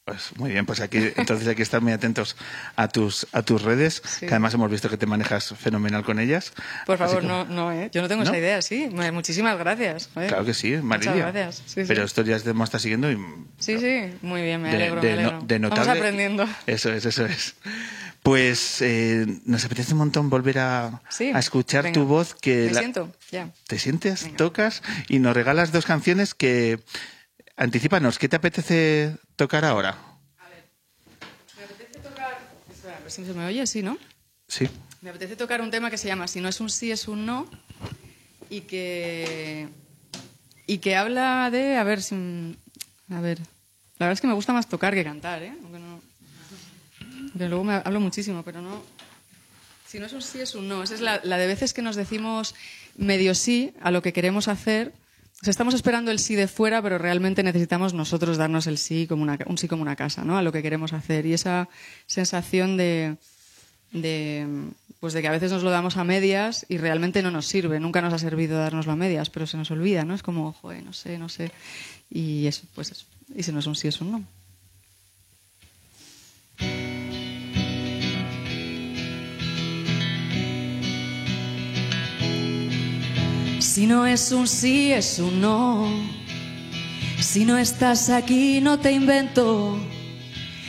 Sí. Pues muy bien, pues aquí entonces hay que estar muy atentos a tus a tus redes, que además hemos visto que te manejas fenomenal con ellas. Por favor, que- no, no, ¿eh? Yo no tengo ¿No? esa idea, sí. Mu- Muchísimas gracias. joder. Claro que sí, Marilia. Muchas gracias. Sí, sí. Pero esto ya te está siguiendo y Sí, sí, muy bien, me de- alegro, de me no- alegro. de Vamos notable- aprendiendo. Eso es, eso es. Pues eh, nos apetece un montón volver a, Sí, a escuchar venga. tu voz que Me la- siento, ya. te sientes, tocas y nos regalas dos canciones que anticipanos, ¿qué te apetece tocar ahora? Me apetece tocar... Espera, a ver si se me oye, sí, ¿no? Sí. Me apetece tocar un tema que se llama Si no es un sí, es un no. Y que. Y que habla de. A ver si. A ver. La verdad es que me gusta más tocar que cantar, ¿eh? Aunque no. Luego me hablo muchísimo, pero no. Si no es un sí, es un no. Esa es la, la de veces que nos decimos medio sí a lo que queremos hacer. O estamos esperando el sí de fuera, pero realmente necesitamos nosotros darnos el sí como una, un sí como una casa, ¿no? A lo que queremos hacer. Y esa sensación de, de, pues de que a veces nos lo damos a medias y realmente no nos sirve. Nunca nos ha servido dárnoslo a medias, pero se nos olvida, ¿no? Es como, joder, no sé, no sé. Y eso, pues eso. Y si no es un sí, es un no. Si no es un sí, es un no. Si no estás aquí, no te invento.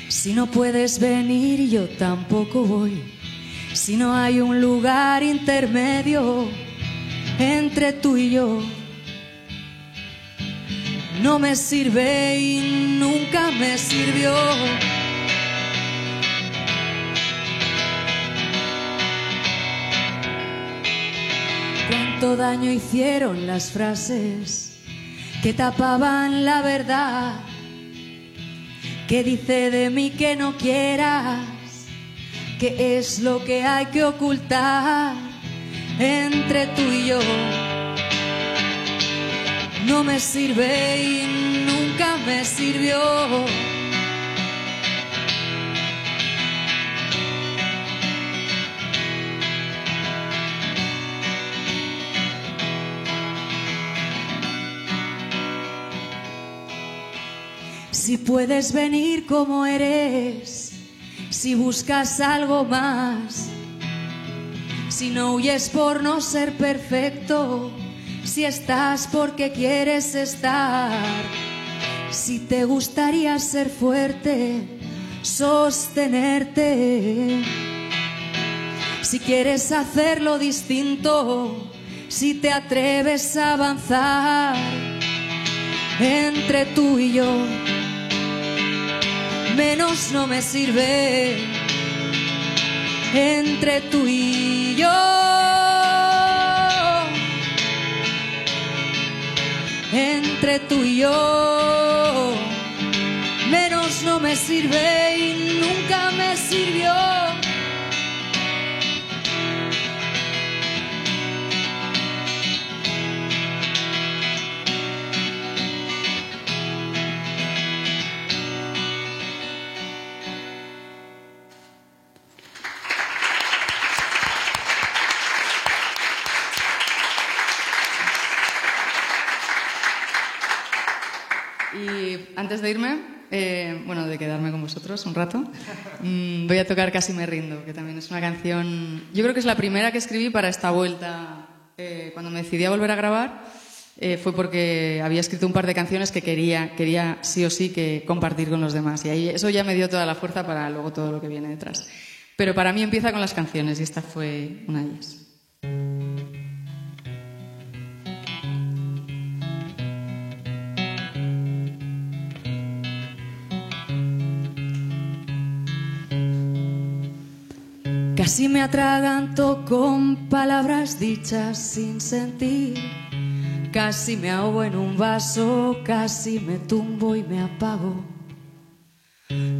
Si no puedes venir, yo tampoco voy. Si no hay un lugar intermedio entre tú y yo, no me sirve y nunca me sirvió. Cuánto daño hicieron las frases que tapaban la verdad. Que dice de mí que no quieras, que es lo que hay que ocultar entre tú y yo. No me sirve y nunca me sirvió. Si puedes venir como eres, si buscas algo más, si no huyes por no ser perfecto, si estás porque quieres estar, si te gustaría ser fuerte, sostenerte, si quieres hacerlo distinto, si te atreves a avanzar entre tú y yo menos no me sirve entre tú y yo. Entre tú y yo, menos no me sirve y nunca me sirvió. Antes de irme, eh, bueno, de quedarme con vosotros un rato, mm, voy a tocar Casi me rindo, que también es una canción, yo creo que es la primera que escribí para esta vuelta. Eh, cuando me decidí a volver a grabar, eh, fue porque había escrito un par de canciones que quería, quería sí o sí que compartir con los demás. Y ahí eso ya me dio toda la fuerza para luego todo lo que viene detrás. Pero para mí empieza con las canciones y esta fue una de ellas. Casi me atraganto con palabras dichas sin sentir. Casi me ahogo en un vaso, casi me tumbo y me apago.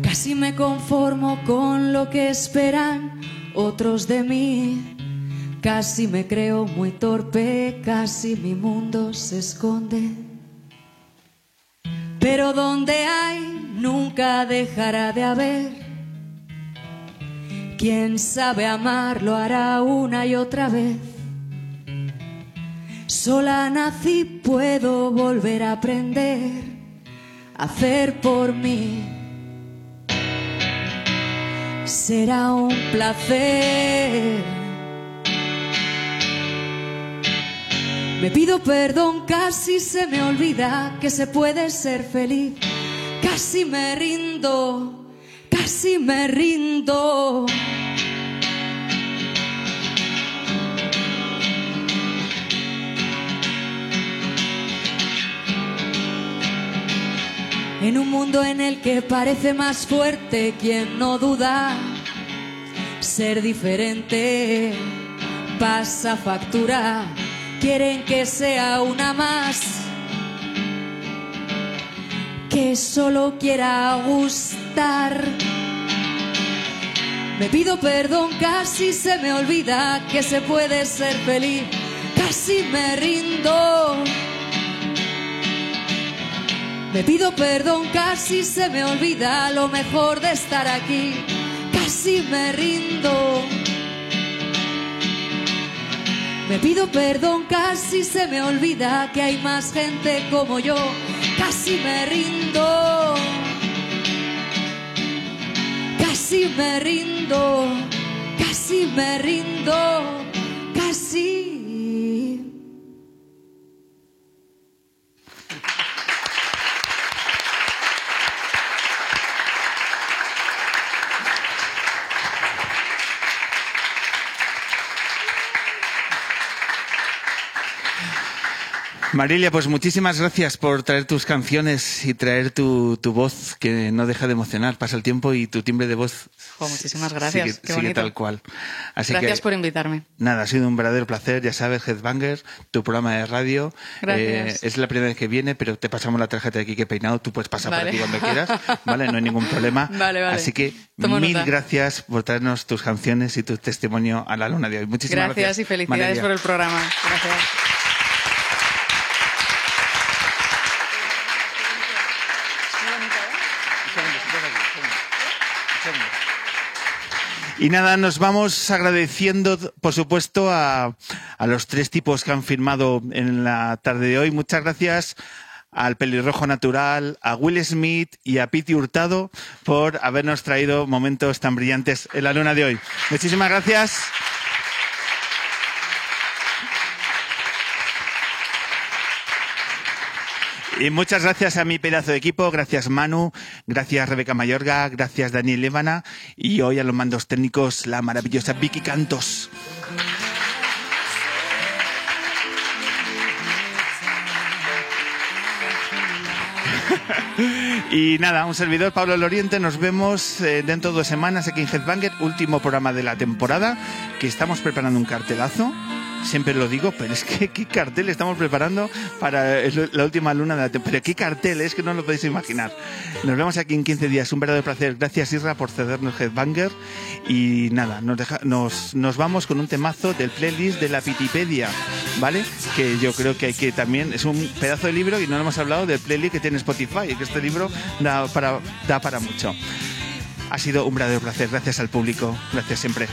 Casi me conformo con lo que esperan otros de mí. Casi me creo muy torpe, casi mi mundo se esconde. Pero donde hay, nunca dejará de haber. Quien sabe amar lo hará una y otra vez. Sola nací, puedo volver a aprender a hacer por mí. Será un placer. Me pido perdón, casi se me olvida que se puede ser feliz. Casi me rindo, casi me rindo. En un mundo en el que parece más fuerte quien no duda ser diferente, pasa factura, quieren que sea una más, que solo quiera gustar. Me pido perdón, casi se me olvida que se puede ser feliz, casi me rindo. Me pido perdón, casi se me olvida lo mejor de estar aquí. Casi me rindo. Me pido perdón, casi se me olvida que hay más gente como yo. Casi me rindo. Casi me rindo. Casi me rindo. Casi. Marilia, pues muchísimas gracias por traer tus canciones y traer tu, tu voz que no deja de emocionar. Pasa el tiempo y tu timbre de voz muchísimas gracias. sigue, Qué sigue bonito. tal cual. Así Gracias que, por invitarme. Nada, ha sido un verdadero placer. Ya sabes, Headbanger, tu programa de radio. Gracias. Eh, es la primera vez que viene, pero te pasamos la tarjeta de Quique Peinado. Tú puedes pasar Vale. por aquí cuando quieras. ¿Vale? No hay ningún problema. *laughs* Vale, vale. Así que Tomo mil nota. gracias por traernos tus canciones y tu testimonio a la luna de hoy. Muchísimas gracias. Gracias y felicidades Marilia. por el programa. Gracias. Y nada, nos vamos agradeciendo, por supuesto, a, los tres tipos que han firmado en la tarde de hoy. Muchas gracias al pelirrojo natural, a Will Smith y a Piti Hurtado por habernos traído momentos tan brillantes en la luna de hoy. Muchísimas gracias. Y muchas gracias a mi pedazo de equipo, gracias Manu, gracias Rebeca Mayorga, gracias Daniel Levana. Y hoy a los mandos técnicos la maravillosa Vicky Cantos. *laughs* Y nada, un servidor, Pablo Loriente, nos vemos eh, dentro de dos semanas aquí en Headbanger, último programa de la temporada, que estamos preparando un cartelazo. Siempre lo digo, pero es que qué cartel estamos preparando para el- la última luna de la temporada. Pero qué cartel, es que no lo podéis imaginar. Nos vemos aquí en 15 días, un verdadero placer. Gracias Isra por cedernos Headbanger. Y nada, nos, deja- nos, nos vamos con un temazo del playlist de la Pitipedia, ¿vale? Que yo creo que hay que también, es un pedazo de libro y no hemos hablado del playlist que tiene Spotify, que este libro da para, da para mucho. Ha sido un verdadero placer, gracias al público, gracias siempre.